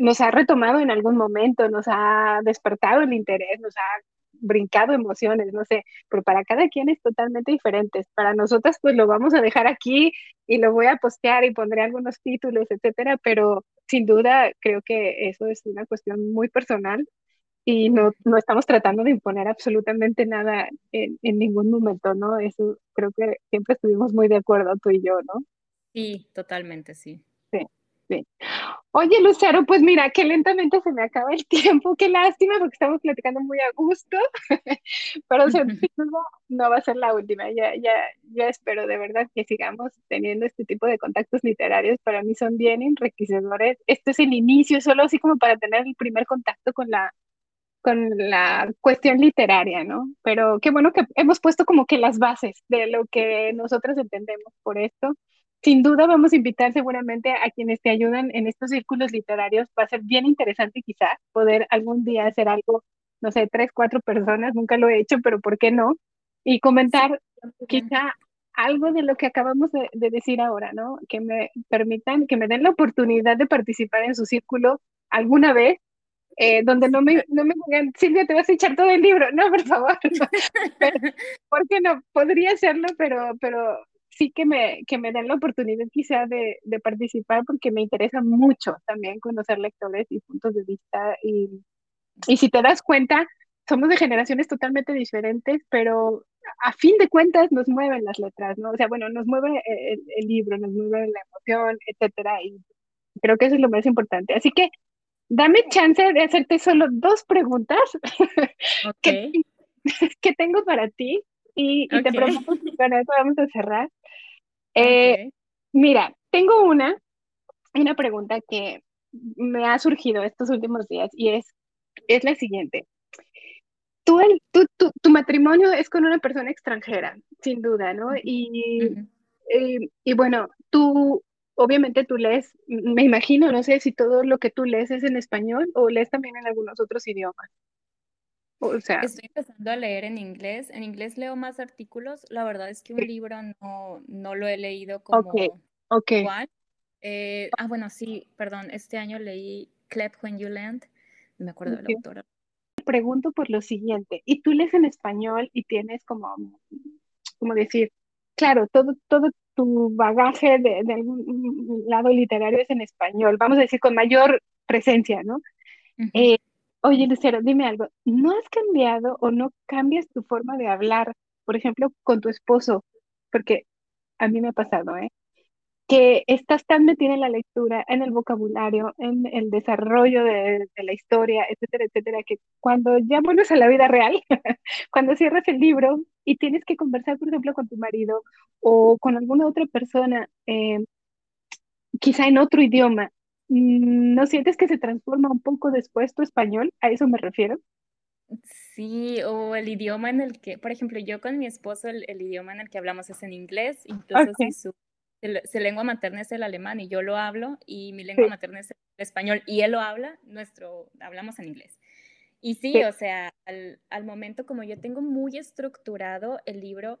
nos ha retomado en algún momento, nos ha despertado el interés, nos ha brincado emociones, no sé, pero para cada quien es totalmente diferente. Para nosotras, pues lo vamos a dejar aquí y lo voy a postear y pondré algunos títulos, etcétera, pero sin duda creo que eso es una cuestión muy personal y no, no estamos tratando de imponer absolutamente nada en, en ningún momento, ¿no? Eso creo que siempre estuvimos muy de acuerdo tú y yo, ¿no? Sí, totalmente, sí. Sí. Oye, Lucero, pues mira, que lentamente se me acaba el tiempo, qué lástima porque estamos platicando muy a gusto, pero no, no va a ser la última, ya, ya, ya espero de verdad que sigamos teniendo este tipo de contactos literarios, para mí son bien enriquecedores, este es el inicio, solo así como para tener el primer contacto con la, con la cuestión literaria, ¿no? Pero qué bueno que hemos puesto como que las bases de lo que nosotros entendemos por esto sin duda vamos a invitar seguramente a quienes te ayudan en estos círculos literarios. Va a ser bien interesante quizá poder algún día hacer algo, no sé, tres, cuatro personas, nunca lo he hecho, pero ¿por qué no? Y comentar quizá algo de lo que acabamos de, de, decir ahora, ¿no? Que me permitan, que me den la oportunidad de participar en su círculo alguna vez eh, donde no me, no me digan, Silvia, te vas a echar todo el libro. No, por favor. porque no, podría hacerlo, pero, pero sí que me, que me den la oportunidad quizá de, de, participar porque me interesa mucho también conocer lectores y puntos de vista. Y, y si te das cuenta, somos de generaciones totalmente diferentes, pero a fin de cuentas nos mueven las letras, ¿no? O sea, bueno, nos mueve el, el libro, nos mueve la emoción, etcétera, y creo que eso es lo más importante. Así que dame chance de hacerte solo dos preguntas que, que, tengo para ti y, te prometo que con eso vamos a cerrar. Eh, mira, tengo una, una pregunta que me ha surgido estos últimos días y es, es la siguiente. Tú, el, tú, tu matrimonio es con una persona extranjera, sin duda, ¿no? Y, y, y, bueno, tú, obviamente tú lees, me imagino, no sé si todo lo que tú lees es en español o lees también en algunos otros idiomas. O sea, estoy empezando a leer en inglés. En inglés leo más artículos. La verdad es que un libro no, no lo he leído como okay, igual. Eh, ah, bueno, sí, perdón. Este año leí Clap When You Land. me acuerdo de la autora. Pregunto por lo siguiente. ¿Y tú lees en español y tienes como, como decir, claro, todo, todo tu bagaje de, de, algún lado literario es en español, vamos a decir con mayor presencia, ¿no? eh, oye, Lucero, dime algo, ¿no has cambiado o no cambias tu forma de hablar, por ejemplo, con tu esposo? Porque a mí me ha pasado, ¿eh? que estás tan metida en la lectura, en el vocabulario, en el desarrollo de, la historia, etcétera, etcétera, que cuando ya a la vida real, cuando cierras el libro y tienes que conversar, por ejemplo, con tu marido o con alguna otra persona, eh, quizá en otro idioma, ¿no sientes que se transforma un poco después tu español? A eso me refiero. Sí, o el idioma en el que, por ejemplo, yo con mi esposo, el, el idioma en el que hablamos es en inglés, incluso si su su lengua materna es el alemán y yo lo hablo, y mi lengua materna es el español y él lo habla, nuestro, hablamos en inglés. Y sí, o sea, al, al, momento como yo tengo muy estructurado el libro,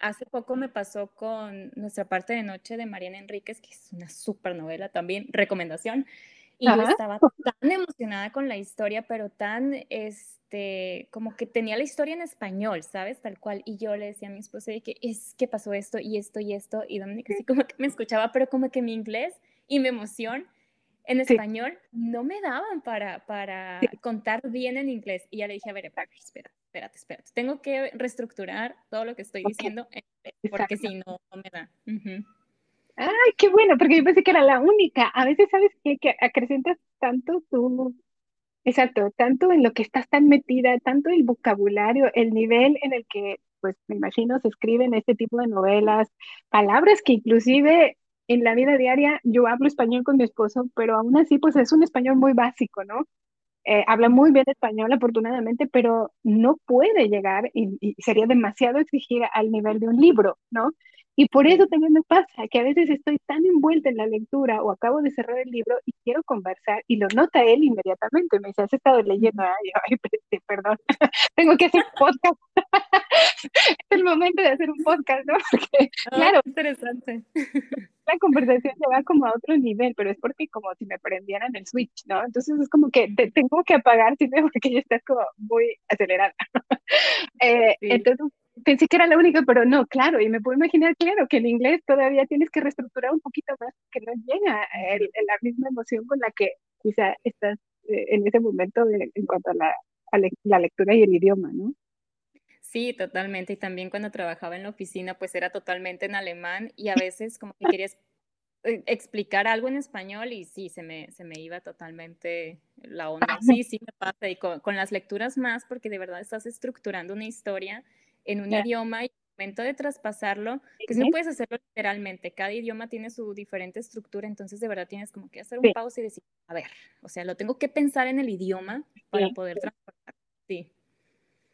hace poco me pasó con Nuestra parte de noche de Mariana Enríquez, que es una súper novela también, recomendación, y yo estaba tan emocionada con la historia, pero tan, este, como que tenía la historia en español, ¿sabes? Tal cual. Y yo le decía a mi esposa que es que pasó esto y esto y esto. Y Dominica así como que me escuchaba, pero como que mi inglés y mi emoción en español no me daban para, para contar bien en inglés. Y ya le dije, a ver, espérate, espérate, espérate. Tengo que reestructurar todo lo que estoy diciendo, porque si no, no me da. Ay, qué bueno, porque yo pensé que era la única. A veces sabes que, que acrecentas tanto tú, exacto, tanto en lo que estás tan metida, tanto el vocabulario, el nivel en el que, pues me imagino, se escriben este tipo de novelas, palabras que inclusive en la vida diaria yo hablo español con mi esposo, pero aún así, pues es un español muy básico, ¿no? Eh, habla muy bien español, afortunadamente, pero no puede llegar y, y, sería demasiado exigir al nivel de un libro, ¿no? Y por eso también me pasa que a veces estoy tan envuelta en la lectura o acabo de cerrar el libro y quiero conversar y lo nota él inmediatamente. Me dice, has estado leyendo, ay, ay perdón, tengo que hacer podcast. es el momento de hacer un podcast, ¿no? Porque, oh, claro, interesante. La conversación se va como a otro nivel, pero es porque como si me prendieran el switch, ¿no? Entonces es como que te tengo que apagar, ¿sí? porque ya estás como muy acelerada. eh, sí. Entonces pensé que era la única, pero no, claro, y me puedo imaginar, claro, que en inglés todavía tienes que reestructurar un poquito más, que no llega el, la misma emoción con la que quizá estás eh, en ese momento de, en cuanto a la, a la lectura y el idioma, ¿no? Sí, totalmente. Y también cuando trabajaba en la oficina, pues era totalmente en alemán y a veces como que querías eh, explicar algo en español y sí, se me, se me iba totalmente la onda. Sí, sí me pasa. Y con, con las lecturas más, porque de verdad estás estructurando una historia en un idioma y el momento de traspasarlo, que no puedes hacerlo literalmente, cada idioma tiene su diferente estructura, entonces de verdad tienes como que hacer un pausa y decir, a ver, o sea, lo tengo que pensar en el idioma para poder transportar. Sí.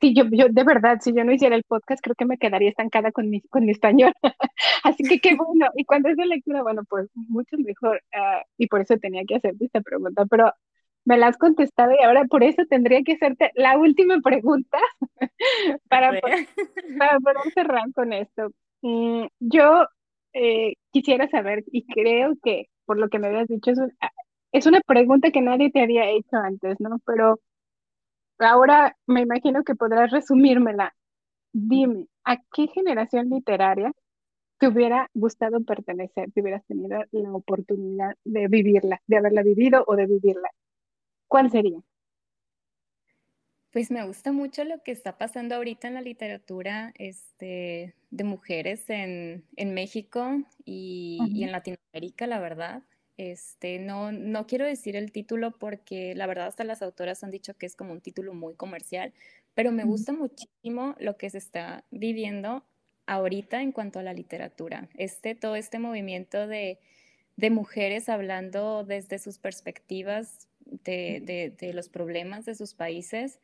Sí, yo, yo de verdad, si yo no hiciera el podcast, creo que me quedaría estancada con mi, con mi español. Así que qué bueno. Y cuando es de lectura, bueno, pues mucho mejor. Uh, y por eso tenía que hacerte esta pregunta. Pero me la has contestado y ahora por eso tendría que hacerte la última pregunta para, poder, para poder cerrar con esto. Mm, yo eh, quisiera saber, y creo que por lo que me habías dicho, es es una pregunta que nadie te había hecho antes, ¿no? Pero ahora me imagino que podrás resumírmela. Dime, ¿a qué generación literaria te hubiera gustado pertenecer, si hubieras tenido la oportunidad de vivirla, de haberla vivido o de vivirla? ¿Cuál sería? Pues me gusta mucho lo que está pasando ahorita en la literatura este, de mujeres en, México y, en Latinoamérica, la verdad. Este, no, no quiero decir el título porque la verdad hasta las autoras han dicho que es como un título muy comercial, pero me gusta muchísimo lo que se está viviendo ahorita en cuanto a la literatura. Este, todo este movimiento de, mujeres hablando desde sus perspectivas de, los problemas de sus países.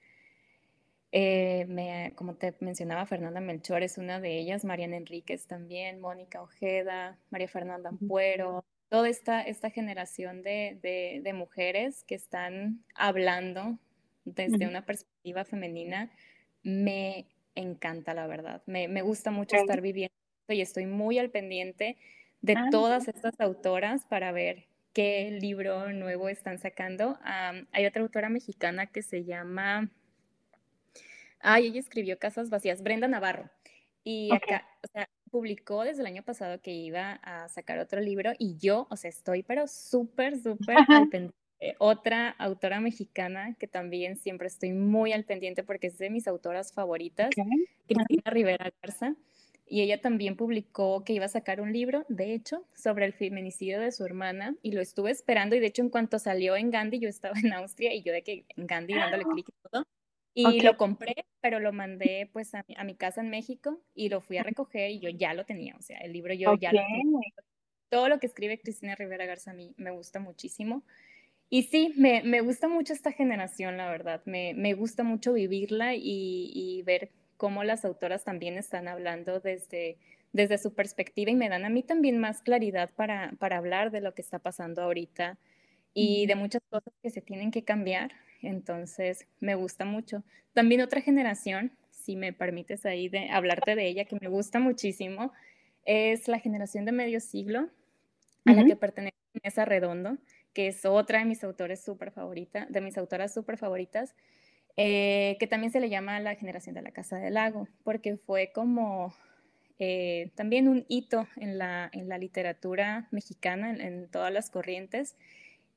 Eh, como te mencionaba, Fernanda Melchor es una de ellas, Mariana Enríquez también, Mónica Ojeda, María Fernanda Ampuero, toda esta, esta generación de, mujeres que están hablando desde una perspectiva femenina, me encanta, la verdad. Me, gusta mucho estar viviendo y estoy muy al pendiente de ah, todas estas autoras para ver qué libro nuevo están sacando. hay otra autora mexicana que se llama... Ay, ella escribió Casas Vacías, Brenda Navarro. Y acá, o sea, publicó desde el año pasado que iba a sacar otro libro y yo, o sea, estoy pero súper, súper al pendiente. Otra autora mexicana que también siempre estoy muy al pendiente porque es de mis autoras favoritas, Cristina Rivera Garza. Y ella también publicó que iba a sacar un libro, de hecho, sobre el feminicidio de su hermana y lo estuve esperando y de hecho en cuanto salió en Gandhi yo estaba en Austria y yo de que en Gandhi dándole clic y todo y lo compré, pero lo mandé pues a mi, casa en México y lo fui a recoger y yo ya lo tenía, o sea, el libro yo ya lo tenía. Todo lo que escribe Cristina Rivera Garza a mí me gusta muchísimo. Y sí, me, me gusta mucho esta generación, la verdad. Me, me gusta mucho vivirla y, y, ver cómo las autoras también están hablando desde, desde su perspectiva y me dan a mí también más claridad para, para hablar de lo que está pasando ahorita y de muchas cosas que se tienen que cambiar. Entonces, me gusta mucho. También otra generación, si me permites ahí de hablarte de ella, que me gusta muchísimo, es la generación de medio siglo, a la que pertenece Inés Redondo, que es otra de mis autores súper favoritas, de mis autoras súper favoritas, eh, que también se le llama la generación de la Casa del Lago, porque fue como eh, también un hito en la, en la literatura mexicana, en todas las corrientes.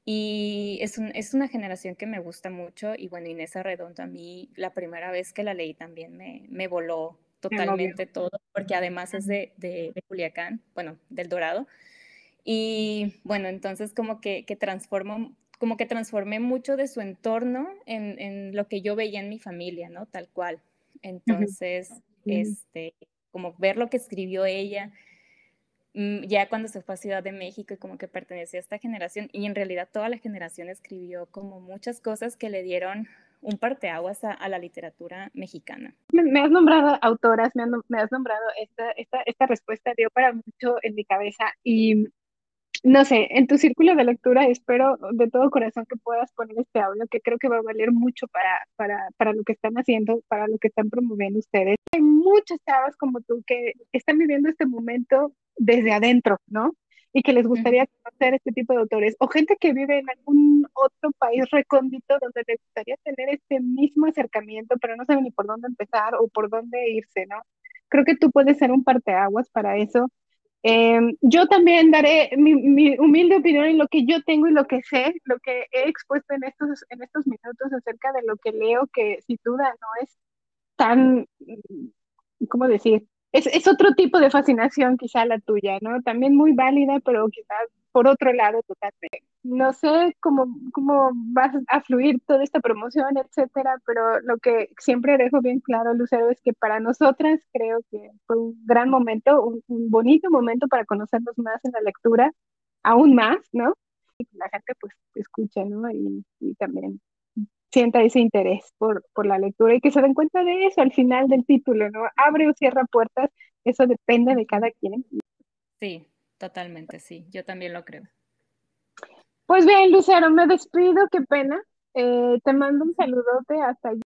Y es, es, una generación que me gusta mucho y bueno, Inés Arredondo a mí la primera vez que la leí también me, me voló totalmente todo, porque además es de, de, Culiacán, bueno, del Dorado. Y bueno, entonces como que, que transformo, como que transformé mucho de su entorno en, en, lo que yo veía en mi familia, ¿no? Tal cual. Entonces, este, como ver lo que escribió ella, Mm, ya cuando se fue a Ciudad de México y como que pertenecía a esta generación y en realidad toda la generación escribió como muchas cosas que le dieron un parteaguas a, a la literatura mexicana. Me, has nombrado autoras, me, me has nombrado, esta, esta, esta respuesta dio para mucho en mi cabeza y no sé, en tu círculo de lectura espero de todo corazón que puedas poner este audio, que creo que va a valer mucho para, para, para lo que están haciendo, para lo que están promoviendo ustedes. Hay muchas chavas como tú que están viviendo este momento desde adentro, ¿no? Y que les gustaría conocer este tipo de autores, o gente que vive en algún otro país recóndito donde les gustaría tener este mismo acercamiento, pero no saben ni por dónde empezar o por dónde irse, ¿no? Creo que tú puedes ser un parteaguas para eso Em, yo también daré mi, humilde opinión en lo que yo tengo y lo que sé, lo que he expuesto en estos, en estos minutos acerca de lo que leo, que sin duda no es tan, ¿cómo decir? Es, es otro tipo de fascinación quizá la tuya, ¿no? También muy válida, pero quizás por otro lado totalmente. No sé cómo, cómo va a fluir toda esta promoción, etcétera, pero lo que siempre dejo bien claro, Lucero, es que para nosotras creo que fue un gran momento, un, bonito momento para conocernos más en la lectura, aún más, ¿no? Y que la gente pues escuche, ¿no? Y, y también sienta ese interés por, por la lectura y que se den cuenta de eso al final del título, ¿no? Abre o cierra puertas, eso depende de cada quien. Sí, Totalmente, sí, yo también lo creo. Pues bien, Lucero, me despido, qué pena. Eh, te mando un saludote hasta allí.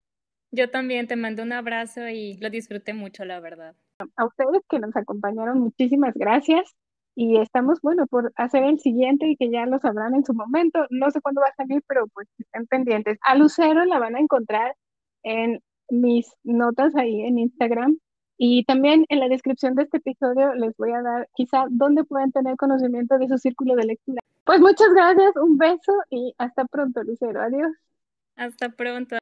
Yo también te mando un abrazo y lo disfruté mucho, la verdad. A ustedes que nos acompañaron, muchísimas gracias. y estamos, bueno, por hacer el siguiente y que ya lo sabrán en su momento. No sé cuándo va a salir, pero pues estén pendientes. A Lucero la van a encontrar en mis notas ahí en Instagram y también en la descripción de este episodio les voy a dar quizá dónde pueden tener conocimiento de su círculo de lectura. Pues muchas gracias, un beso y hasta pronto, Lucero. Adiós. Hasta pronto.